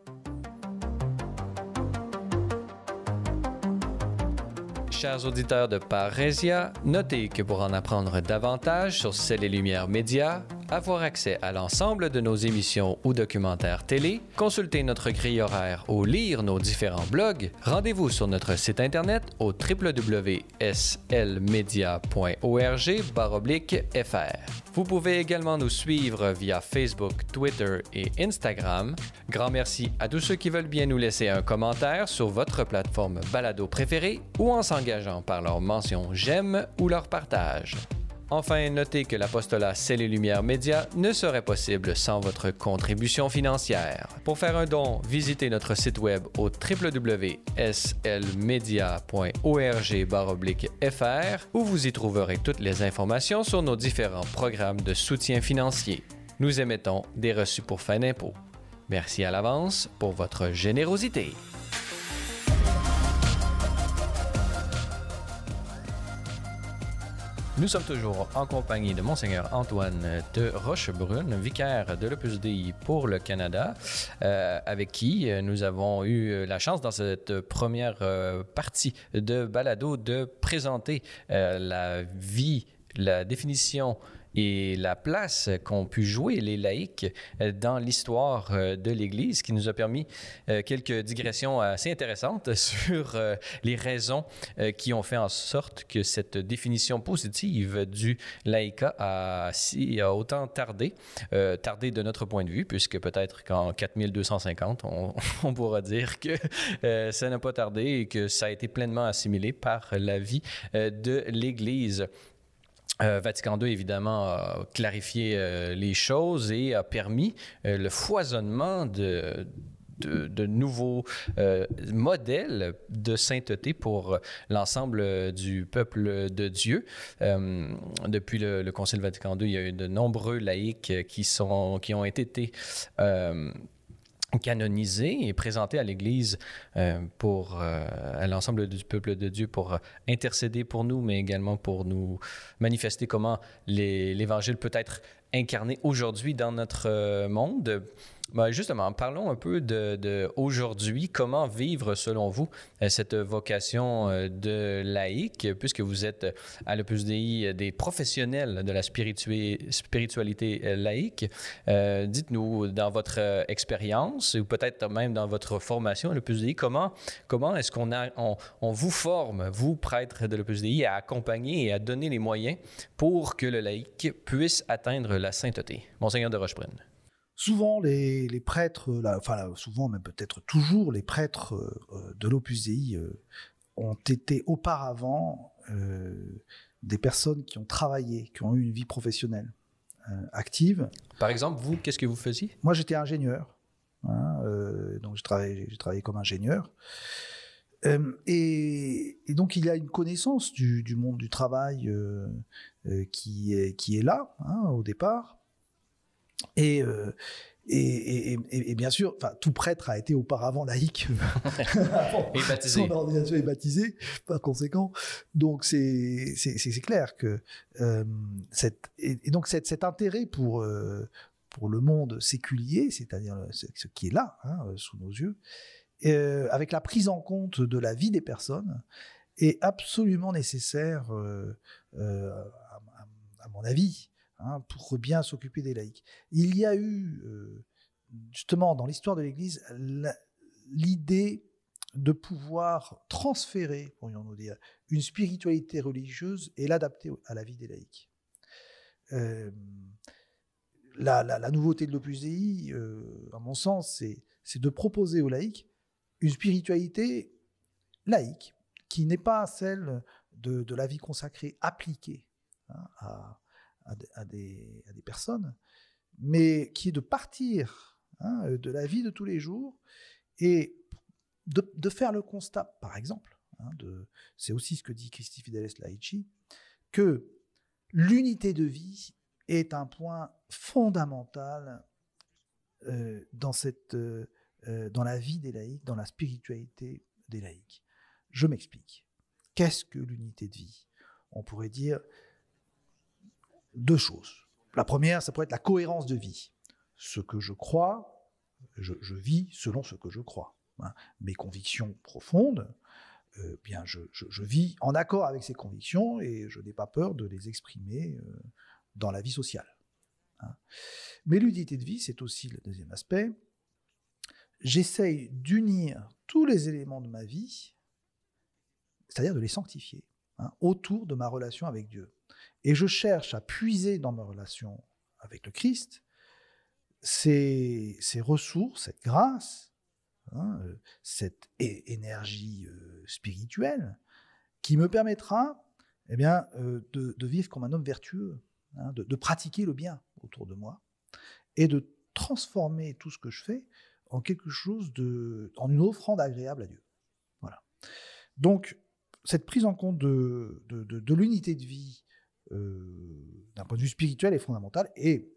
chers auditeurs de Parésia, notez que pour en apprendre davantage sur Celles et Lumières Médias, avoir accès à l'ensemble de nos émissions ou documentaires télé, consulter notre grille horaire ou lire nos différents blogs, rendez-vous sur notre site internet au www.slmedia.org/fr. Vous pouvez également nous suivre via Facebook, Twitter et Instagram. Grand merci à tous ceux qui veulent bien nous laisser un commentaire sur votre plateforme balado préférée ou en s'engageant par leur mention j'aime ou leur partage. Enfin, notez que l'apostolat C'est les Lumières Média ne serait possible sans votre contribution financière. Pour faire un don, visitez notre site web au www.slmedia.org/fr où vous y trouverez toutes les informations sur nos différents programmes de soutien financier. Nous émettons des reçus pour fin d'impôt. Merci à l'avance pour votre générosité. Nous sommes toujours en compagnie de Monseigneur Antoine de Rochebrune, vicaire de l'Opus pour le Canada, euh, avec qui nous avons eu la chance dans cette première euh, partie de balado de présenter euh, la vie, la définition et la place qu'ont pu jouer les laïcs euh, dans l'histoire euh, de l'Église, qui nous a permis euh, quelques digressions assez intéressantes sur les raisons qui ont fait en sorte que cette définition positive du laïcat a, a autant tardé, tardé de notre point de vue, puisque peut-être qu'en 4250, on, on, pourra dire que ça n'a pas tardé et que ça a été pleinement assimilé par la vie de l'Église. Euh, Vatican II, évidemment, a clarifié euh, les choses et a permis euh, le foisonnement de, nouveaux modèles de sainteté pour l'ensemble du peuple de Dieu. depuis le, le, Concile Vatican II, il y a eu de nombreux laïcs qui, sont, qui ont été canonisé et présenté à l'Église euh, pour euh, à l'ensemble du peuple de Dieu pour intercéder pour nous, mais également pour nous manifester comment l'Évangile peut être incarné aujourd'hui dans notre euh, monde. Ben justement, parlons un peu de, aujourd'hui. Comment vivre, selon vous, euh, cette vocation euh, de laïque, puisque vous êtes à l'Opus des professionnels de la spiritualité laïque. Dites-nous, dans votre expérience, ou peut-être même dans votre formation à l'Opus comment, comment est-ce qu'on on, on, vous forme, vous, prêtre de l'Opus à accompagner et à donner les moyens pour que le laïc puisse atteindre la sainteté? Monseigneur de Rochebrune. Souvent, les, prêtres, enfin souvent, même peut-être toujours, les prêtres euh, de l'Opus Dei euh, ont été auparavant euh, des personnes qui ont travaillé, qui ont eu une vie professionnelle active. Par exemple, vous, qu'est-ce que vous faisiez? Moi, j'étais ingénieur. Hein, donc, j'ai travaillé, travaillé, comme ingénieur. Et, donc, il y a une connaissance du, monde du travail qui, est, qui est là, hein, au départ. Euh, et, et, bien sûr, enfin, tout prêtre a été auparavant laïque. et baptisé. Son ordination est baptisée, par conséquent. Donc, c'est clair que euh, cette, et, donc cet, cet intérêt pour, euh, pour le monde séculier, c'est-à-dire ce qui est là, hein, sous nos yeux, avec la prise en compte de la vie des personnes, est absolument nécessaire, à, mon avis, Hein, pour bien s'occuper des laïcs. Il y a eu, euh, justement, dans l'histoire de l'Église, l'idée de pouvoir transférer, pourrions-nous dire, une spiritualité religieuse et l'adapter à la vie des laïcs. Euh, la, nouveauté de l'Opus Dei, euh, à mon sens, c'est de proposer aux laïcs une spiritualité laïque, qui n'est pas celle de, la vie consacrée appliquée hein, à, à, des, personnes, mais qui est de partir hein, de la vie de tous les jours et de, faire le constat, par exemple, hein, c'est aussi ce que dit Christy Fidelis Laici, que l'unité de vie est un point fondamental euh, dans, cette, euh, euh, dans la vie des laïcs, dans la spiritualité des laïcs. Je m'explique. Qu'est-ce que l'unité de vie? On pourrait dire deux choses. La première, ça pourrait être la cohérence de vie. Ce que je crois, je, vis selon ce que je crois. Hein. Mes convictions profondes, euh, bien, je, vis en accord avec ces convictions et je n'ai pas peur de les exprimer euh, dans la vie sociale. Hein. Mais l'unité de vie, c'est aussi le deuxième aspect. J'essaye d'unir tous les éléments de ma vie, c'est-à-dire de les sanctifier, hein, autour de ma relation avec Dieu. Et je cherche à puiser dans ma relation avec le Christ ces, ressources, cette grâce, hein, euh, cette énergie euh, spirituelle qui me permettra eh bien, euh, de, vivre comme un homme vertueux, hein, de, pratiquer le bien autour de moi et de transformer tout ce que je fais en quelque chose de, en une offrande agréable à Dieu. Voilà. Donc, cette prise en compte de, l'unité de vie d'un point de vue spirituel est fondamental. Et,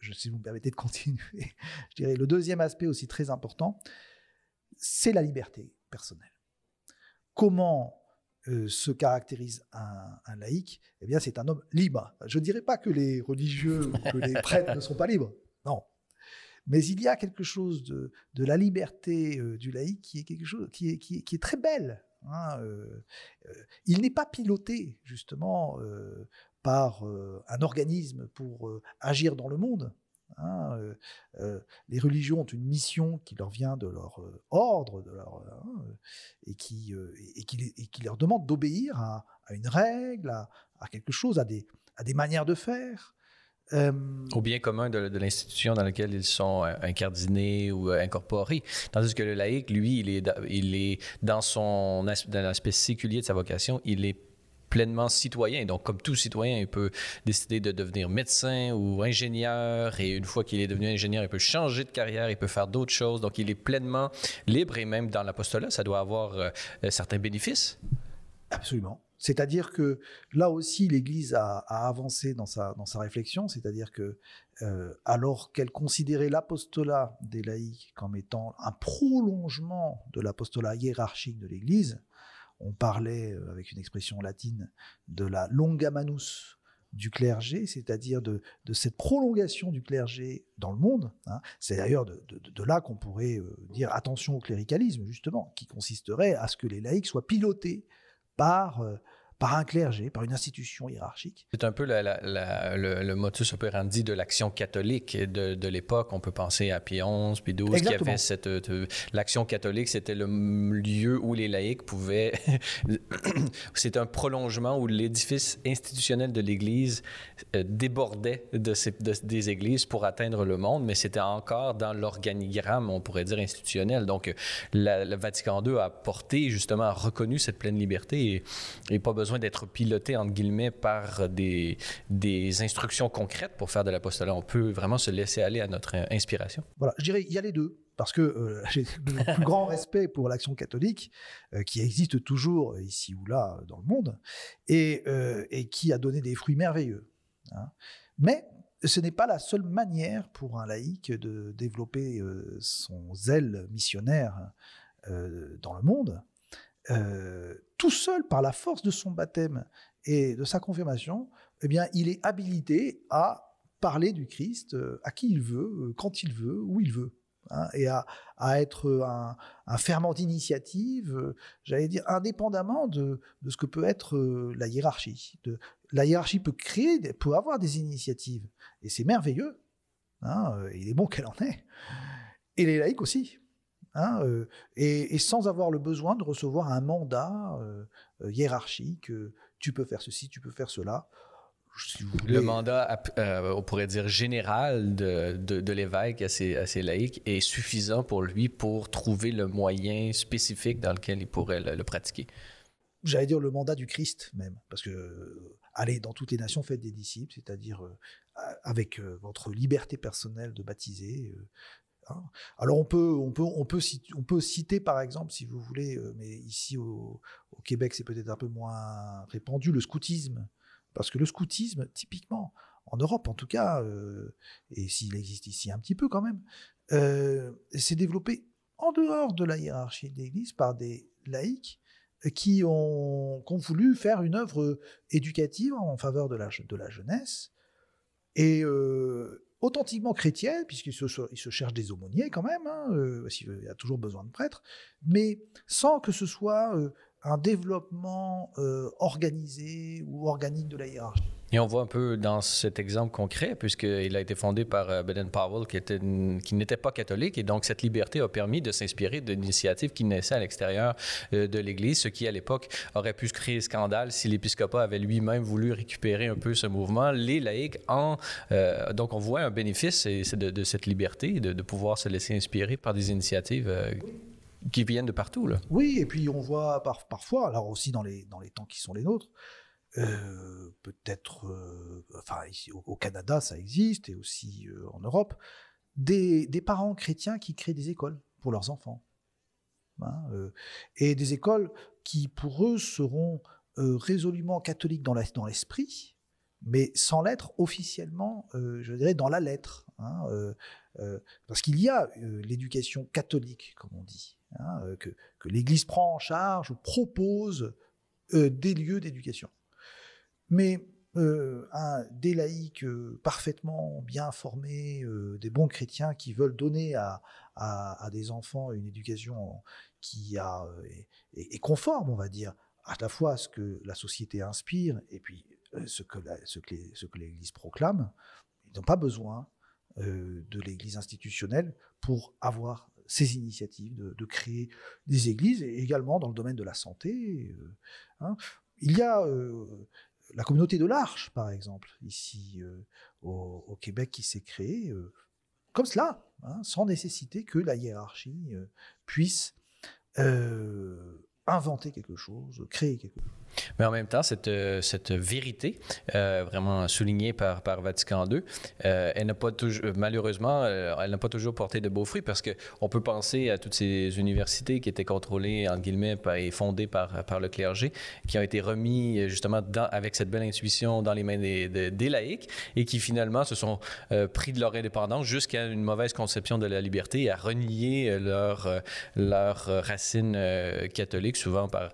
je, si vous me permettez de continuer, je dirais le deuxième aspect aussi très important, c'est la liberté personnelle. Comment se caractérise un, un, laïc, eh bien, c'est un homme libre. Je ne dirais pas que les religieux ou que les prêtres ne sont pas libres. Non. Mais il y a quelque chose de, de la liberté du laïc qui est quelque chose qui est, qui est, qui est très belle. Hein, il n'est pas piloté justement par un organisme pour agir dans le monde. Hein, euh, euh, les religions ont une mission qui leur vient de leur euh, ordre, de leur, hein, et, qui, leur demande d'obéir à, une règle, à, quelque chose, à des manières de faire. Au bien commun de, de l'institution dans laquelle ils sont incardinés ou incorporés. Tandis que le laïc, lui, il est, il est dans son dans l'aspect séculier de sa vocation, il est pleinement citoyen. Donc, comme tout citoyen, il peut décider de devenir médecin ou ingénieur. Et une fois qu'il est devenu ingénieur, il peut changer de carrière, il peut faire d'autres choses. Donc, il est pleinement libre. Et même dans l'apostolat, ça doit avoir euh, certains bénéfices. Absolument. C'est-à-dire que là aussi, l'Église a, avancé dans sa, dans sa réflexion, c'est-à-dire que euh, alors qu'elle considérait l'apostolat des laïcs comme étant un prolongement de l'apostolat hiérarchique de l'Église, on parlait, euh, avec une expression latine, de la longa manus du clergé, c'est-à-dire de, cette prolongation du clergé dans le monde. Hein. C'est d'ailleurs de, là qu'on pourrait euh, dire attention au cléricalisme, justement, qui consisterait à ce que les laïcs soient pilotés par par un clergé, par une institution hiérarchique. C'est un peu le, le, motus operandi de l'action catholique de, de l'époque. On peut penser à Pie XI, Pie XII, qui avait cette... Euh, l'action catholique, c'était le lieu où les laïcs pouvaient... c'est un prolongement où l'édifice institutionnel de l'Église euh, débordait de, ces, des églises pour atteindre le monde, mais c'était encore dans l'organigramme, on pourrait dire, institutionnel. Donc, le Vatican II a porté, justement, a reconnu cette pleine liberté et, et pas besoin d'être piloté, entre guillemets, par des, des instructions concrètes pour faire de l'apostolat. On peut vraiment se laisser aller à notre inspiration. Voilà, je dirais, il y a les deux parce que euh, j'ai le plus grand respect pour l'action catholique, euh, qui existe toujours ici ou là dans le monde, et, euh, et qui a donné des fruits merveilleux. Hein. Mais ce n'est pas la seule manière pour un laïc de développer son zèle missionnaire dans le monde. Euh, tout seul par la force de son baptême et de sa confirmation, eh bien, il est habilité à parler du Christ euh, à qui il veut, euh, quand il veut, où il veut. Hein, et à, être un, ferment d'initiative, j'allais dire, indépendamment de, ce que peut être la hiérarchie. De, la hiérarchie peut créer, peut avoir des initiatives, et c'est merveilleux. Hein, il est bon qu'elle en ait. Et les laïcs aussi. Hein, euh, et, sans avoir le besoin de recevoir un mandat euh, euh, hiérarchique. tu peux faire ceci, tu peux faire cela. Le mandat, on pourrait dire général de, de, l'évêque à ses, à laïcs est suffisant pour lui pour trouver le moyen spécifique dans lequel il pourrait le, pratiquer. J'allais dire le mandat du Christ même, parce que allez dans toutes les nations, faites des disciples, c'est-à-dire avec votre liberté personnelle de baptiser, Hein. Alors on peut, on peut, on peut, citer, on peut citer par exemple, si vous voulez, euh, mais ici au, Québec c'est peut-être un peu moins répandu, le scoutisme, parce que le scoutisme, typiquement, en Europe en tout cas, euh, et s'il existe ici un petit peu quand même, euh, s'est développé en dehors de la hiérarchie de l'Église par des laïcs qui ont, qui ont, voulu faire une œuvre éducative en faveur de la, de la jeunesse. Et, euh, authentiquement chrétienne, puisqu'il se, il se cherche des aumôniers quand même, hein, euh, il y a toujours besoin de prêtres, mais sans que ce soit euh, un développement euh, organisé ou organique de la hiérarchie. Et on voit un peu dans cet exemple concret, puisqu'il a été fondé par euh, Baden Powell, qui, était, qui n'était pas catholique, et donc cette liberté a permis de s'inspirer d'initiatives qui naissaient à l'extérieur euh, de l'Église, ce qui à l'époque aurait pu créer scandale si l'épiscopat avait lui-même voulu récupérer un peu ce mouvement. Les laïcs en... donc on voit un bénéfice de, cette liberté, de, pouvoir se laisser inspirer par des initiatives qui viennent de partout. Là. Oui, et puis on voit parfois, alors aussi dans les temps qui sont les nôtres, euh, peut-être, euh, enfin au, Canada ça existe et aussi euh, en Europe, des, parents chrétiens qui créent des écoles pour leurs enfants. Hein, et des écoles qui pour eux seront résolument catholiques dans l'esprit, mais sans l'être officiellement, je dirais, dans la lettre. Hein, parce qu'il y a l'éducation catholique, comme on dit. Hein, euh, que, l'Église prend en charge, propose des lieux d'éducation. Mais un, des laïcs parfaitement bien formés, des bons chrétiens qui veulent donner à, des enfants une éducation qui est, conforme, on va dire, à la fois à ce que la société inspire et puis ce que, ce que l'Église proclame, ils n'ont pas besoin de l'Église institutionnelle pour avoir ces initiatives de, créer des églises, et également dans le domaine de la santé. Hein. Il y a la communauté de l'Arche, par exemple, ici au, Québec, qui s'est créée comme cela, hein, sans nécessiter que la hiérarchie puisse inventer quelque chose, créer quelque chose. Mais en même temps, cette, euh, cette vérité, euh, vraiment soulignée par, par Vatican II, euh, elle n'a pas malheureusement, elle n'a pas toujours porté de beaux fruits parce qu'on peut penser à toutes ces universités qui étaient contrôlées, entre guillemets, et fondées par, par le clergé, qui ont été remis justement avec cette belle intuition dans les mains des, laïcs et qui finalement se sont pris de leur indépendance jusqu'à une mauvaise conception de la liberté et à renier leur, leur racine catholique, souvent par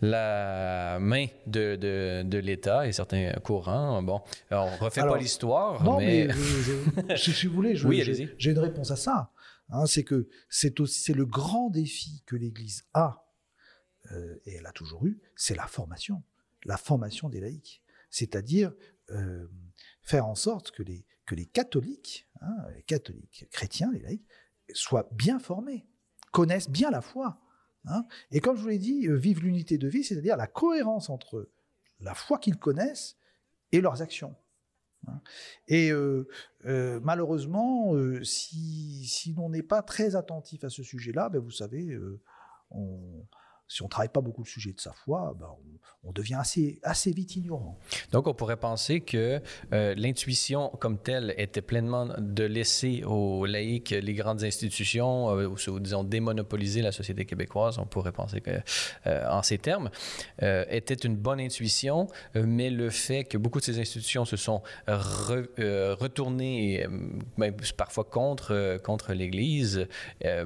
la main de, de, de l'État et certains courants. Bon, on ne refait pas l'histoire, non, mais... si vous voulez, j'ai une réponse à ça. Hein, c'est que c'est aussi le grand défi que l'Église a, euh, et elle a toujours eu, c'est la formation, la formation des laïcs. C'est-à-dire euh, faire en sorte que les, que les catholiques, hein, les catholiques chrétiens, les laïcs, soient bien formés, connaissent bien la foi, Hein. et comme je vous l'ai dit, euh, vivent l'unité de vie, c'est-à-dire la cohérence entre la foi qu'ils connaissent et leurs actions. Hein. Et euh, euh, malheureusement, si, si l'on n'est pas très attentif à ce sujet-là, ben vous savez, on, si on ne travaille pas beaucoup le sujet de sa foi, ben on, devient assez, assez vite ignorant. Donc, on pourrait penser que euh, l'intuition comme telle était pleinement de laisser aux laïcs les grandes institutions, euh, ou disons démonopoliser la société québécoise. On pourrait penser que, euh, en ces termes, était une bonne intuition, mais le fait que beaucoup de ces institutions se sont retournées, parfois contre, contre l'Église,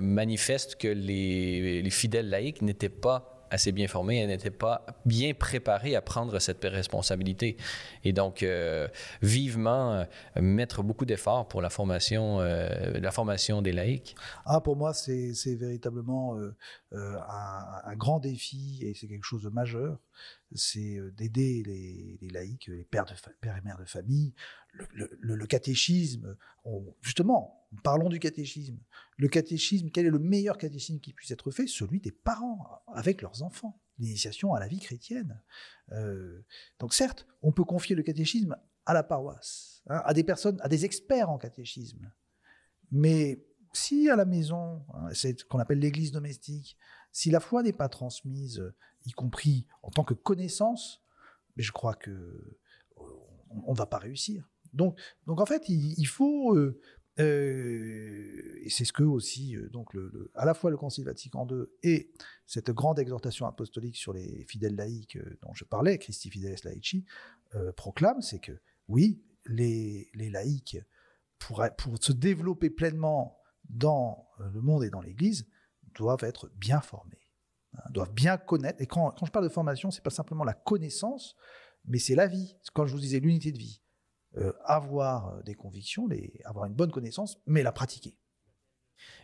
manifeste que les fidèles laïcs n'étaient pas assez bien formée, elle n'était pas bien préparée à prendre cette responsabilité. Et donc, euh, vivement, euh, mettre beaucoup d'efforts pour la formation, euh, la formation des laïcs. Ah, pour moi, c'est véritablement un, grand défi et c'est quelque chose de majeur c'est d'aider les, laïcs, les pères et mères de famille, le, catéchisme. justement, parlons du catéchisme. Le catéchisme, quel est le meilleur catéchisme qui puisse être fait? Celui des parents avec leurs enfants, l'initiation à la vie chrétienne. Euh, donc certes, on peut confier le catéchisme à la paroisse, hein, à des personnes, à des experts en catéchisme. Mais si à la maison, hein, c'est ce qu'on appelle l'église domestique, si la foi n'est pas transmise y compris en tant que connaissance, mais je crois que euh, on ne va pas réussir. Donc, donc en fait, il, faut, euh, et c'est ce que aussi, donc le, à la fois le Concile Vatican II et cette grande exhortation apostolique sur les fidèles laïcs dont je parlais, Christi Fideles Laici, proclame, c'est que oui, les, les laïcs, pour, pour se développer pleinement dans le monde et dans l'Église, doivent être bien formés. Hein, doivent bien connaître. Et quand, je parle de formation, c'est pas simplement la connaissance, mais c'est la vie. Quand je vous disais l'unité de vie, euh, avoir euh, des convictions, avoir une bonne connaissance, mais la pratiquer.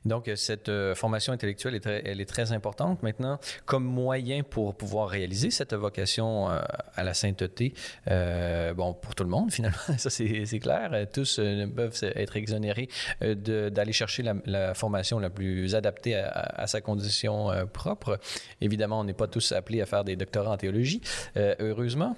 Donc, cette euh, formation intellectuelle, est très, elle est très importante maintenant comme moyen pour pouvoir réaliser cette vocation à la sainteté. Bon, pour tout le monde, finalement, ça c'est clair. Tous peuvent être exonérés d'aller chercher la, formation la plus adaptée à sa condition propre. Évidemment, on n'est pas tous appelés à faire des doctorats en théologie, heureusement.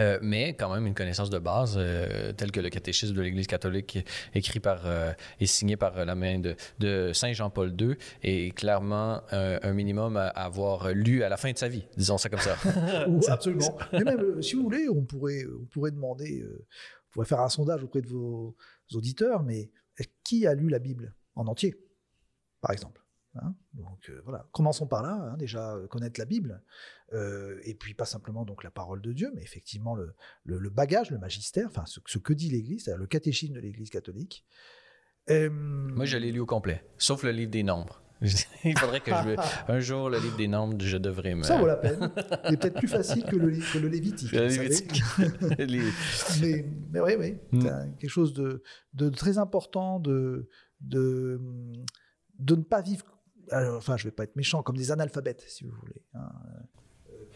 Euh, mais quand même une connaissance de base euh, telle que le catéchisme de l'Église catholique écrit par euh, et signé par la main de, de Saint Jean-Paul II est clairement un minimum à avoir lu à la fin de sa vie, disons ça comme ça. absolument. Mais même, si vous voulez, on pourrait, on pourrait demander, on pourrait faire un sondage auprès de vos auditeurs, mais qui a lu la Bible en entier, par exemple? Hein. donc euh, voilà, commençons par là, hein, déjà euh, connaître la Bible, euh, et puis pas simplement donc la parole de Dieu, mais effectivement le, le, bagage, le magistère, enfin ce, que dit l'Église, c'est-à-dire le catéchisme de l'Église catholique. Moi, je l'ai lu au complet, sauf le livre des Nombres. Il faudrait que je... un jour, le livre des nombres, je devrais me... Ça vaut la peine. Il est peut-être plus facile que le, que le Lévitique. Le. Lévitique. Les- mais, mais oui, oui. Mm. C'est quelque chose de, de très important de, de, de ne pas vivre. Enfin, je ne vais pas être méchant, comme des analphabètes, si vous voulez. hein.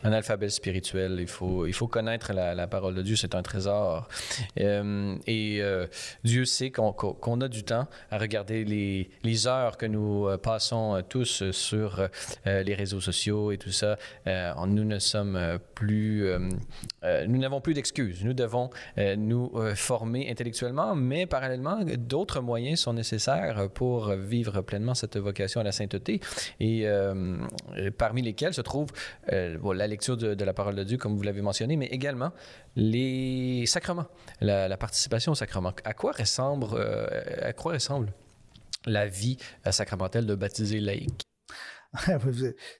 Un alphabet spirituel, il faut, il faut connaître la, parole de Dieu, c'est un trésor. Euh, et euh, Dieu sait qu'on qu'on a du temps à regarder les, les heures que nous euh, passons tous sur les réseaux sociaux et tout ça. Nous ne sommes plus, nous n'avons plus d'excuses. Nous devons nous former intellectuellement, mais parallèlement, d'autres moyens sont nécessaires pour vivre pleinement cette vocation à la sainteté. Et parmi lesquels se trouve la lecture de, la parole de Dieu, comme vous l'avez mentionné, mais également les sacrements, la, participation aux sacrements. À quoi ressemble, euh, à quoi ressemble la vie euh, sacramentelle de baptisé laïque?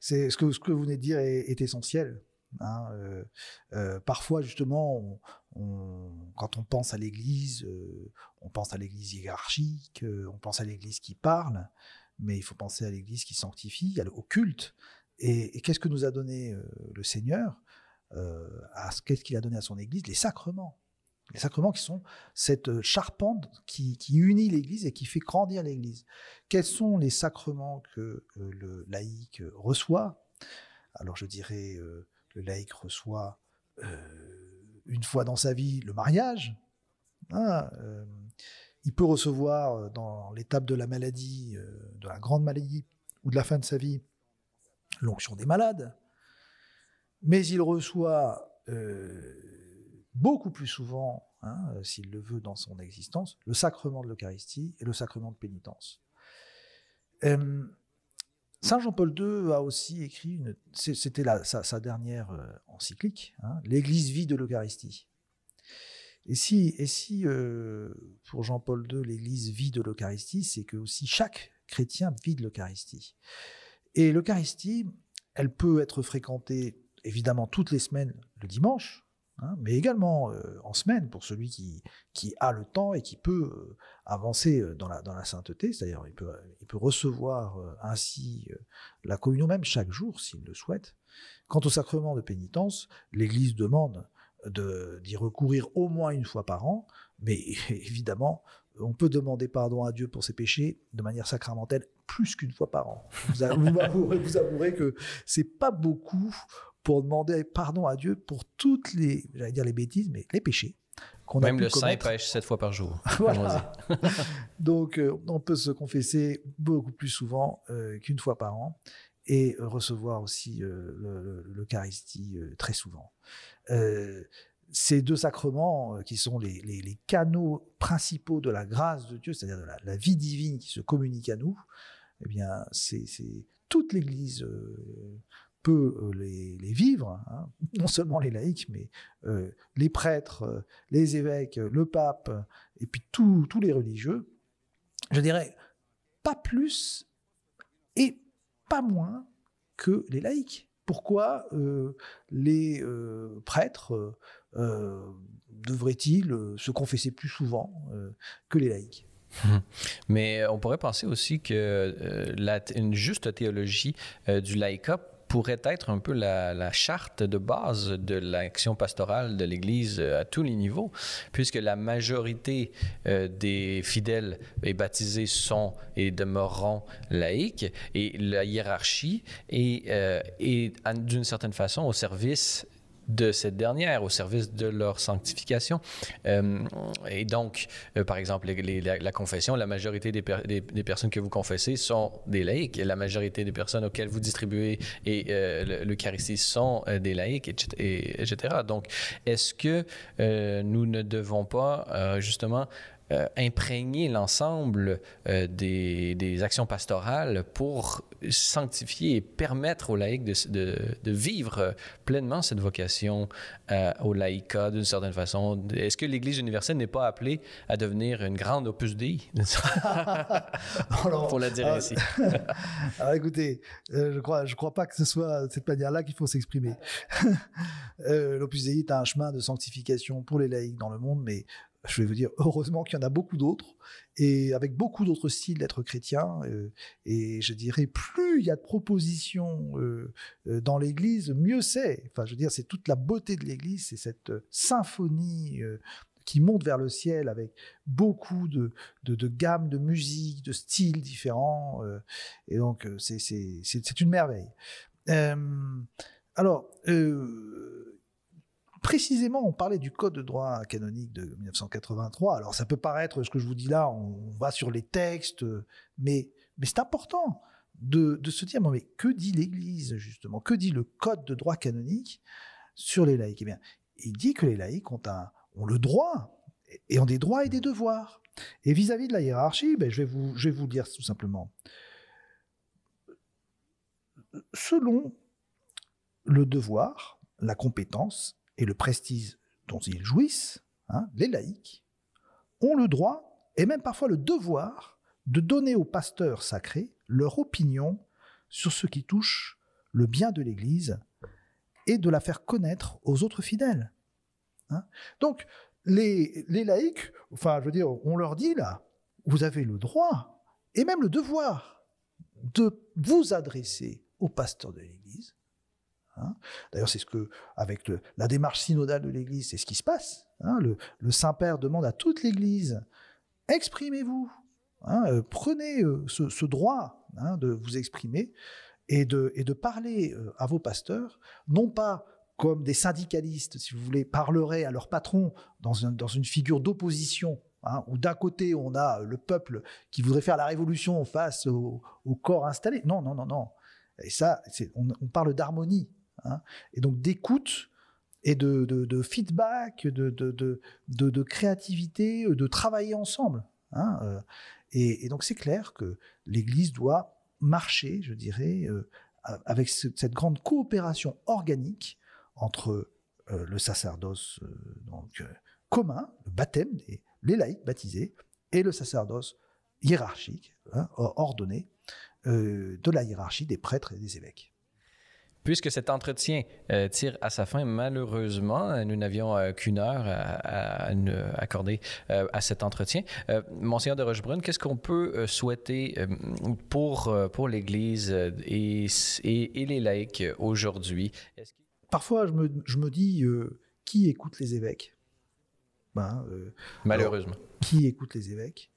c'est ce que, ce que vous venez de dire est, essentiel. hein. Euh, parfois, justement, quand on pense à l'Église, on pense à l'Église hiérarchique, on pense à l'Église qui parle, mais il faut penser à l'Église qui sanctifie, au culte. Et, qu'est-ce que nous a donné euh, le Seigneur euh, Qu'est-ce qu'il a donné à son Église? Les sacrements. Les sacrements qui sont cette charpente qui, unit l'Église et qui fait grandir l'Église. Quels sont les sacrements que euh, le laïc euh, reçoit? Alors je dirais, euh, le laïc reçoit euh, une fois dans sa vie le mariage. hein, euh, il peut recevoir euh, dans l'étape de la maladie, euh, de la grande maladie ou de la fin de sa vie, l'onction des malades. Mais il reçoit euh, beaucoup plus souvent, hein, s'il le veut dans son existence, le sacrement de l'Eucharistie et le sacrement de pénitence. Euh, Saint Jean-Paul II a aussi écrit, une- c'était sa, dernière euh, encyclique, hein, l'Église vit de l'Eucharistie. Et si, et si pour Jean-Paul II, l'Église vit de l'Eucharistie, c'est que aussi chaque chrétien vit de l'Eucharistie. Et l'Eucharistie, elle peut être fréquentée évidemment toutes les semaines le dimanche, hein, mais également euh, en semaine pour celui qui, qui a le temps et qui peut euh, avancer euh, dans la, dans la sainteté, c'est-à-dire il peut, il peut recevoir ainsi la communion même chaque jour s'il le souhaite. Quant au sacrement de pénitence, l'Église demande de- d'y recourir au moins une fois par an, mais évidemment, on peut demander pardon à Dieu pour ses péchés de manière sacramentelle plus qu'une fois par an. Vous, avouerez, vous avouerez que c'est pas beaucoup pour demander pardon à Dieu pour toutes les, j'allais dire les bêtises, mais les péchés qu'on a Même pu le saint pêche sept fois par jour. Voilà. Donc, euh, on peut se confesser beaucoup plus souvent euh, qu'une fois par an et recevoir aussi euh, le- le- l'Eucharistie très souvent. Ces deux sacrements, qui sont les, les- les canaux principaux de la grâce de Dieu, c'est-à-dire de la, la vie divine qui se communique à nous, eh bien, toute l'Église euh, peut euh, les, vivre, hein. non seulement les laïcs, mais euh, les prêtres, les évêques, le pape, et puis tous les religieux. Je dirais pas plus et pas moins que les laïcs. Pourquoi les prêtres devraient-ils se confesser plus souvent que les laïcs? Mais on pourrait penser aussi que euh, une juste théologie euh, du laïcat pourrait être un peu la, charte de base de l'action pastorale de l'Église euh, à tous les niveaux, puisque la majorité euh, des fidèles et baptisés sont et demeureront laïcs, et la hiérarchie est, euh, est d'une certaine façon au service de cette dernière, au service de leur sanctification. Euh, et donc, euh, par exemple, la, confession, la majorité des, per- des- des personnes que vous confessez sont des laïcs. La majorité des personnes auxquelles vous distribuez et euh, le- l'Eucharistie sont euh, des laïcs, etc. et- etc. Donc, est-ce que nous ne devons pas, justement, euh, imprégner l'ensemble euh, des, des actions pastorales pour sanctifier et permettre aux laïcs de, de- de vivre pleinement cette vocation euh, au laïcat d'une certaine façon. Est-ce que l'Église universelle n'est pas appelée à devenir une grande opus Dei, pour la dire ainsi? Alors écoutez, euh, je crois, je crois pas que ce soit de cette manière-là qu'il faut s'exprimer. L'Opus Dei est un chemin de sanctification pour les laïcs dans le monde, mais je vais vous dire, heureusement qu'il y en a beaucoup d'autres, et avec beaucoup d'autres styles d'être chrétien. Euh, et je dirais, plus il y a de propositions euh, euh, dans l'Église, mieux c'est. Enfin, je veux dire, c'est toute la beauté de l'Église, c'est cette symphonie qui monte vers le ciel avec beaucoup de, de, de gammes de musique, de styles différents. et donc, c'est une merveille. alors, précisément, on parlait du code de droit canonique de 1983. Alors, ça peut paraître, ce que je vous dis là, on va sur les textes, mais, c'est important de, se dire, mais que dit l'Église, justement? Que dit le code de droit canonique sur les laïcs? Eh bien, il dit que les laïcs ont le droit, et ont des droits et des devoirs. Et vis-à-vis de la hiérarchie, ben, je, vais vous, je vais vous dire tout simplement. Selon le devoir, la compétence et le prestige dont ils jouissent, hein, les laïcs, ont le droit, et même parfois le devoir, de donner aux pasteurs sacrés leur opinion sur ce qui touche le bien de l'Église et de la faire connaître aux autres fidèles. Hein. Donc, les, les laïcs, enfin, je veux dire, on leur dit là, vous avez le droit et même le devoir de vous adresser aux pasteurs de l'Église Hein. D'ailleurs, c'est ce que, avec la démarche synodale de l'Église, c'est ce qui se passe. Hein. Le, Saint-Père demande à toute l'Église exprimez-vous, hein, euh, prenez euh, ce, droit de vous exprimer et de, parler euh, à vos pasteurs, non pas comme des syndicalistes, si vous voulez, parleraient à leur patron dans, dans une figure d'opposition où d'un côté on a le peuple qui voudrait faire la révolution face au, corps installé. Non, non, non, non. Et ça, on, parle d'harmonie. Hein, et donc d'écoute et de, feedback, de, de, créativité, de travailler ensemble. Hein, euh, et, donc c'est clair que l'Église doit marcher, je dirais, euh, avec cette grande coopération organique entre euh, le sacerdoce commun, le baptême des les laïcs baptisés, et le sacerdoce hiérarchique, hein, ordonné, de la hiérarchie des prêtres et des évêques. Puisque cet entretien euh, tire à sa fin, malheureusement, nous n'avions euh, qu'une heure à, accorder euh, à cet entretien. Monseigneur de Rochebrune, qu'est-ce qu'on peut souhaiter pour, pour l'Église et, et, les laïcs aujourd'hui? Parfois, je me, je me dis, qui écoute les évêques? Ben, Malheureusement. qui écoute les évêques?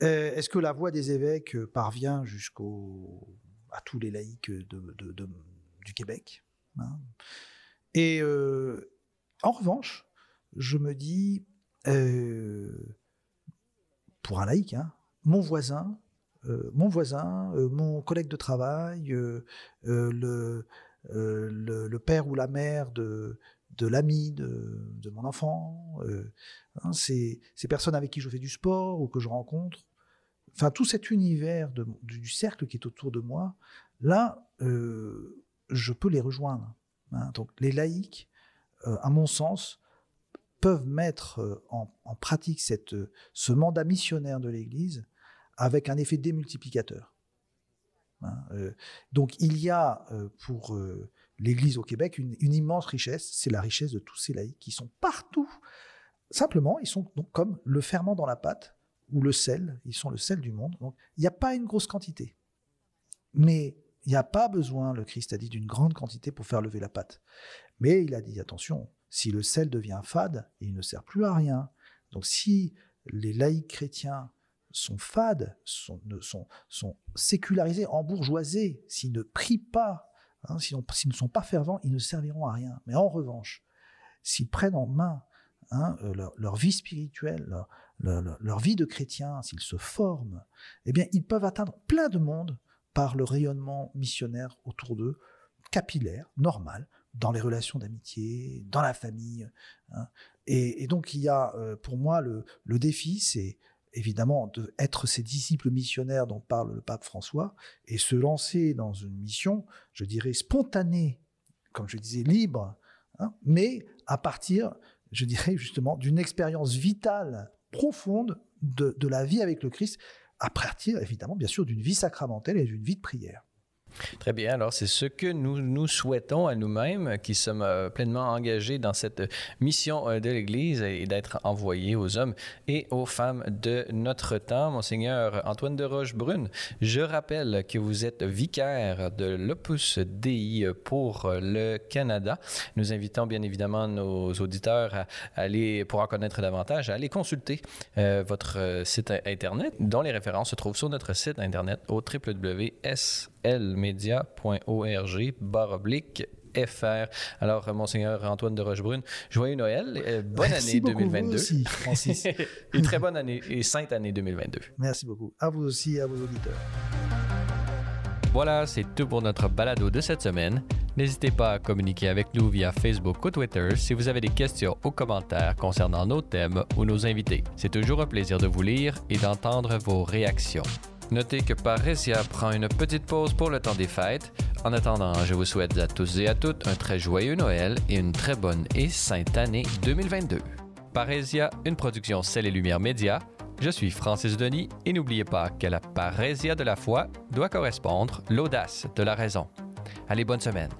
Est-ce que la voix des évêques parvient jusqu'au à tous les laïcs de, de du Québec. Hein. Et euh, en revanche, je me dis, euh, pour un laïc, hein, mon voisin, euh, mon voisin, mon collègue de travail, le, le, père ou la mère de, de l'ami de, mon enfant, hein, ces, ces, personnes avec qui je fais du sport ou que je rencontre, enfin tout cet univers du cercle qui est autour de moi, là, je peux les rejoindre. Hein. Donc les laïcs, euh, à mon sens, peuvent mettre euh, en, pratique cette, ce mandat missionnaire de l'Église avec un effet démultiplicateur. Hein. Euh, donc il y a pour l'Église au Québec une, immense richesse, c'est la richesse de tous ces laïcs qui sont partout. Simplement, ils sont donc comme le ferment dans la pâte ou le sel, ils sont le sel du monde. Donc il n'y a pas une grosse quantité. Mais il n'y a pas besoin, le Christ a dit, d'une grande quantité pour faire lever la pâte. Mais il a dit, attention, si le sel devient fade, il ne sert plus à rien. Donc si les laïcs chrétiens sont fades, sont, sont, sécularisés, embourgeoisés, s'ils ne prient pas, hein, s'ils, ne sont pas fervents, ils ne serviront à rien. Mais en revanche, s'ils prennent en main hein, euh, leur, vie spirituelle, leur, leur, vie de chrétien, s'ils se forment, eh bien, ils peuvent atteindre plein de monde par le rayonnement missionnaire autour d'eux, capillaire, normal, dans les relations d'amitié, dans la famille. Hein. Et, donc il y a euh, pour moi le, défi, c'est évidemment d'être ces disciples missionnaires dont parle le pape François et se lancer dans une mission, je dirais, spontanée, comme je disais, libre, hein, mais à partir, je dirais justement, d'une expérience vitale profonde de, de, la vie avec le Christ à partir évidemment bien sûr d'une vie sacramentelle et d'une vie de prière. Très bien. Alors, c'est ce que nous nous souhaitons à nous-mêmes, qui sommes euh, pleinement engagés dans cette mission euh, de l'Église et d'être envoyés aux hommes et aux femmes de notre temps. Monseigneur Antoine de Rochebrune, je rappelle que vous êtes vicaire de l'Opus Dei pour le Canada. Nous invitons bien évidemment nos auditeurs à aller, pour en connaître davantage, à aller consulter euh, votre site Internet, dont les références se trouvent sur notre site Internet au www.s lmedia.org barre oblique FR. Alors, Monseigneur Antoine de Rochebrune, joyeux Noël, euh, bonne Merci année beaucoup, 2022. Vous aussi, Francis. et très bonne année et sainte année 2022. Merci beaucoup. À vous aussi et à vos auditeurs. Voilà, c'est tout pour notre balado de cette semaine. N'hésitez pas à communiquer avec nous via Facebook ou Twitter si vous avez des questions ou commentaires concernant nos thèmes ou nos invités. C'est toujours un plaisir de vous lire et d'entendre vos réactions. Notez que Parésia prend une petite pause pour le temps des fêtes. En attendant, je vous souhaite à tous et à toutes un très joyeux Noël et une très bonne et sainte année 2022. Parésia, une production Celle et Lumière Média. Je suis Francis Denis et n'oubliez pas que la parésia de la foi doit correspondre l'audace de la raison. Allez, bonne semaine.